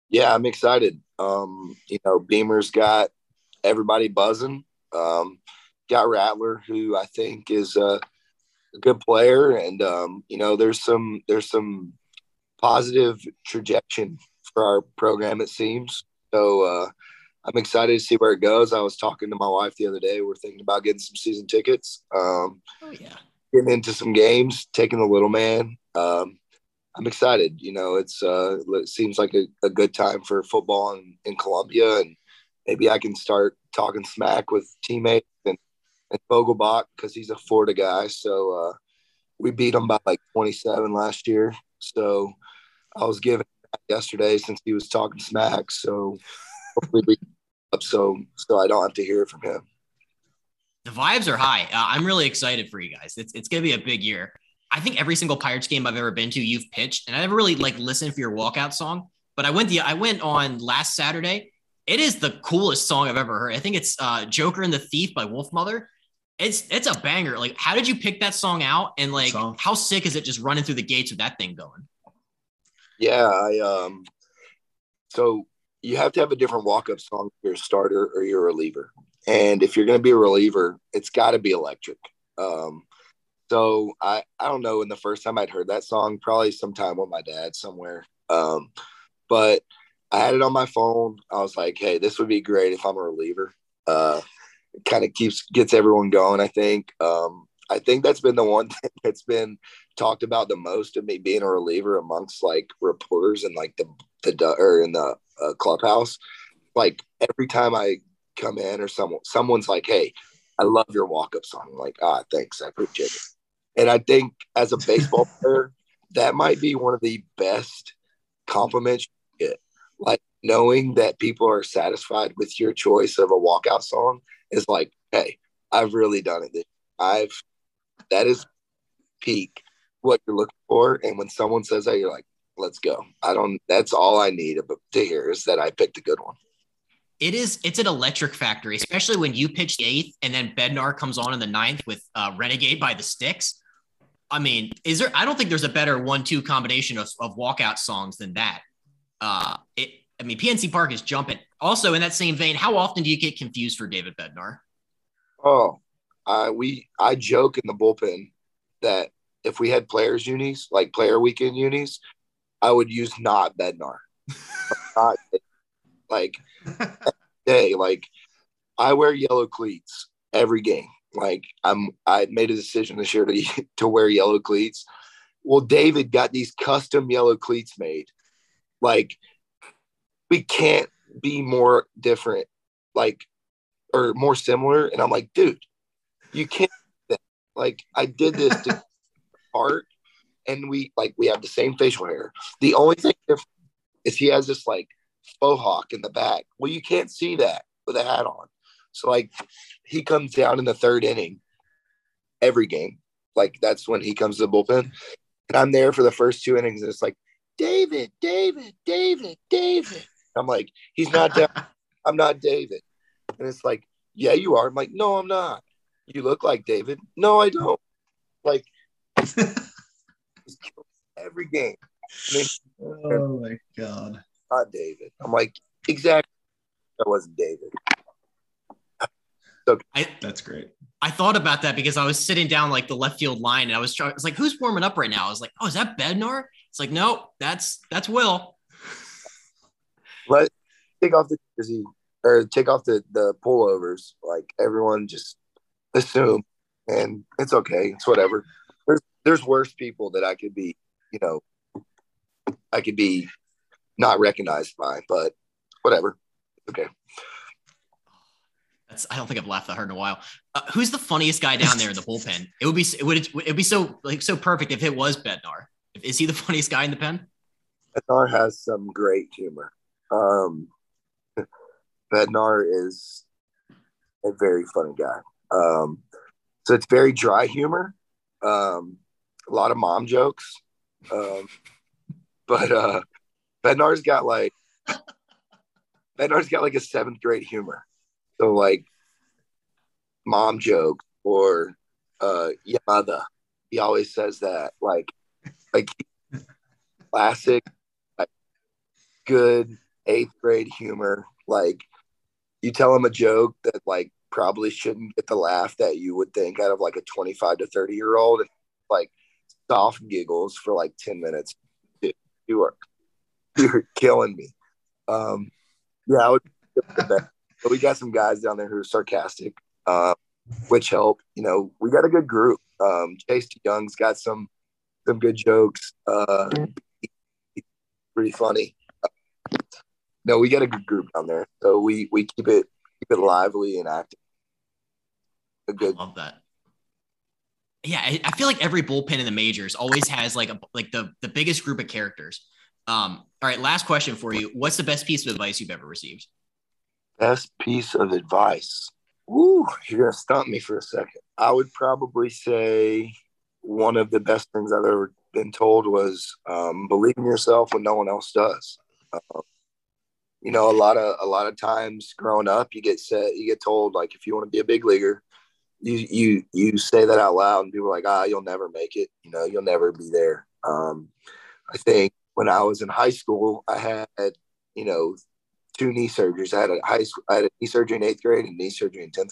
S6: Yeah, I'm excited. Um, you know, Beamer's got everybody buzzing. Um, got Rattler, who I think is a, a good player, and um, you know, there's some there's some positive trajectory for our program. It seems so. Uh, I'm excited to see where it goes. I was talking to my wife the other day. We're thinking about getting some season tickets, um,
S5: Oh yeah,
S6: getting into some games, taking the little man. Um, I'm excited. You know, it's uh, it seems like a, a good time for football in, in Columbia, and maybe I can start talking smack with teammates and, and Vogelbach because he's a Florida guy. So uh, we beat him by like 27 last year. So I was giving yesterday since he was talking smack. So hopefully up so so I don't have to hear it from him.
S5: The vibes are high. Uh, I'm really excited for you guys. It's it's gonna be a big year. I think every single Pirates game I've ever been to, you've pitched, and I never really like listened for your walkout song. But I went the I went on last Saturday. It is the coolest song I've ever heard. I think it's uh, "Joker and the Thief" by Wolfmother. It's it's a banger. Like, how did you pick that song out? And like, song. how sick is it just running through the gates with that thing going?
S6: Yeah, I um. So you have to have a different walk-up song if you're a starter or you're a reliever. And if you're going to be a reliever, it's got to be electric. Um, so I, I don't know. when the first time I'd heard that song, probably sometime with my dad somewhere. Um, but I had it on my phone. I was like, hey, this would be great if I'm a reliever. Uh, it kind of keeps gets everyone going. I think. Um, I think that's been the one <laughs> thing that's been talked about the most of me being a reliever amongst like reporters and like the the or in the uh, clubhouse. Like every time I come in or someone someone's like, "Hey, I love your walk up song." I'm like, ah, thanks, I appreciate it. And I think as a baseball <laughs> player, that might be one of the best compliments you get. Like knowing that people are satisfied with your choice of a walkout song is like, hey, I've really done it. I've that is peak what you're looking for. And when someone says that, you're like, let's go. I don't that's all I need to hear is that I picked a good one
S5: it is it's an electric factory, especially when you pitch the eighth and then Bednar comes on in the ninth with uh, Renegade by the Styx. I mean, is there? I don't think there's a better one-two combination of, of walkout songs than that. Uh, it. I mean, PNC Park is jumping. Also, in that same vein, how often do you get confused for David Bednar?
S6: Oh, uh, we I joke in the bullpen that if we had players unis like player weekend unis, I would use not Bednar. <laughs> not like <laughs> day, like I wear yellow cleats every game. Like I'm, I made a decision this year to <laughs> to wear yellow cleats. Well, David got these custom yellow cleats made. Like we can't be more different, like or more similar. And I'm like, dude, you can't. Like I did this to <laughs> art, and we like we have the same facial hair. The only thing different is he has this like faux hawk in the back. Well, you can't see that with a hat on. So like he comes down in the third inning every game. Like that's when he comes to the bullpen. And I'm there for the first two innings, and it's like, David, David, David, David. I'm like, he's not down. <laughs> I'm not David. And it's like, yeah, you are. I'm like, no, I'm not. You look like David. No, I don't. Like <laughs> every game.
S4: I mean, oh my god
S6: not David. I'm like, exactly. That wasn't David.
S5: So, I,
S4: That's great.
S5: I thought about that because I was sitting down like the left field line and I was trying, I was like, who's warming up right now? I was like, oh, is that Bednar? It's like, no, that's that's Wil.
S6: Let take off the jersey or take off the the pullovers. Like everyone just assume, and it's okay. It's whatever. There's there's worse people that I could be, you know, I could be not recognized by, but whatever. Okay.
S5: That's, I don't think I've laughed that hard in a while. Uh, who's the funniest guy down there in the bullpen? It would be it would it would be so like so perfect if it was Bednar. Is he the <laughs> funniest guy in the pen?
S6: Bednar has some great humor. Um, <laughs> Bednar is a very funny guy. Um, so it's very dry humor, um, a lot of mom jokes, um, <laughs> but uh, Bednar's got like Bednar's got like a seventh grade humor. So like mom joke or uh Yamada. He always says that. Like like classic like good eighth grade humor. Like you tell him a joke that like probably shouldn't get the laugh that you would think out of like a 25 to 30 year old like soft giggles for like 10 minutes you are you're killing me. Um, yeah, I would. But we got some guys down there who are sarcastic, uh, which help. You know, we got a good group. Um, Chase De Jong's got some some good jokes. Uh, pretty funny. No, we got a good group down there, so we we keep it keep it lively and active. A good.
S5: I love that. Yeah, I, I feel like every bullpen in the majors always has like a like the the biggest group of characters. Um, all right, last question for you. What's the best piece of advice you've ever received?
S6: Best piece of advice. Ooh, you're gonna stump me for a second. I would probably say one of the best things I've ever been told was um, believe in yourself when no one else does. Um, you know, a lot of a lot of times growing up, you get set, you get told like if you want to be a big leaguer, you you you say that out loud, and people are like, ah, you'll never make it. You know, you'll never be there. Um, I think when I was in high school, I had you know two knee surgeries. I had a high school, I had a knee surgery in eighth grade and knee surgery in tenth.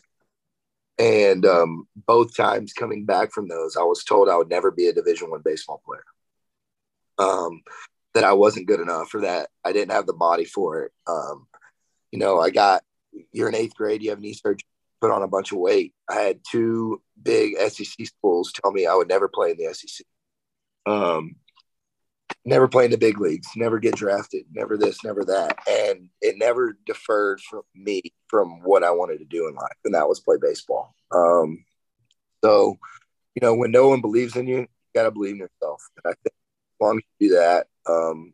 S6: And um, both times coming back from those, I was told I would never be a Division One baseball player. Um, that I wasn't good enough, or that I didn't have the body for it. Um, you know, I got you're in eighth grade, you have knee surgery, put on a bunch of weight. I had two big SEC schools tell me I would never play in the SEC. Um, never play in the big leagues, never get drafted, never this, never that. And it never deferred from me from what I wanted to do in life, and that was play baseball. Um, so, you know, when no one believes in you, you got to believe in yourself. And I think as long as you do that, um,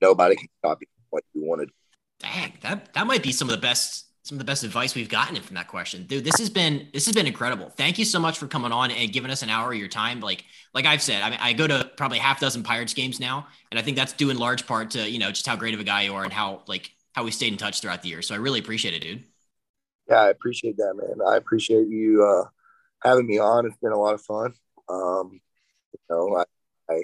S6: nobody can stop you from what you want to do.
S5: Dang, that that might be some of the best some of the best advice we've gotten from that question. Dude, this has been this has been incredible. Thank you so much for coming on and giving us an hour of your time. Like like I've said, I mean I go to probably half dozen Pirates games now, and I think that's due in large part to, you know, just how great of a guy you are and how like how we stayed in touch throughout the year. So I really appreciate it, dude.
S6: Yeah, I appreciate that, man. I appreciate you uh having me on. It's been a lot of fun. Um, you know, I, I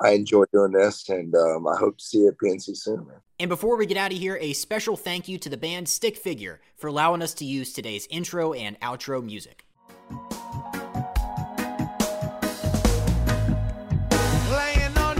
S6: I enjoy doing this, and um, I hope to see you at PNC soon, man.
S7: And before we get out of here, a special thank you to the band Stick Figure for allowing us to use today's intro and outro music.
S8: Playing on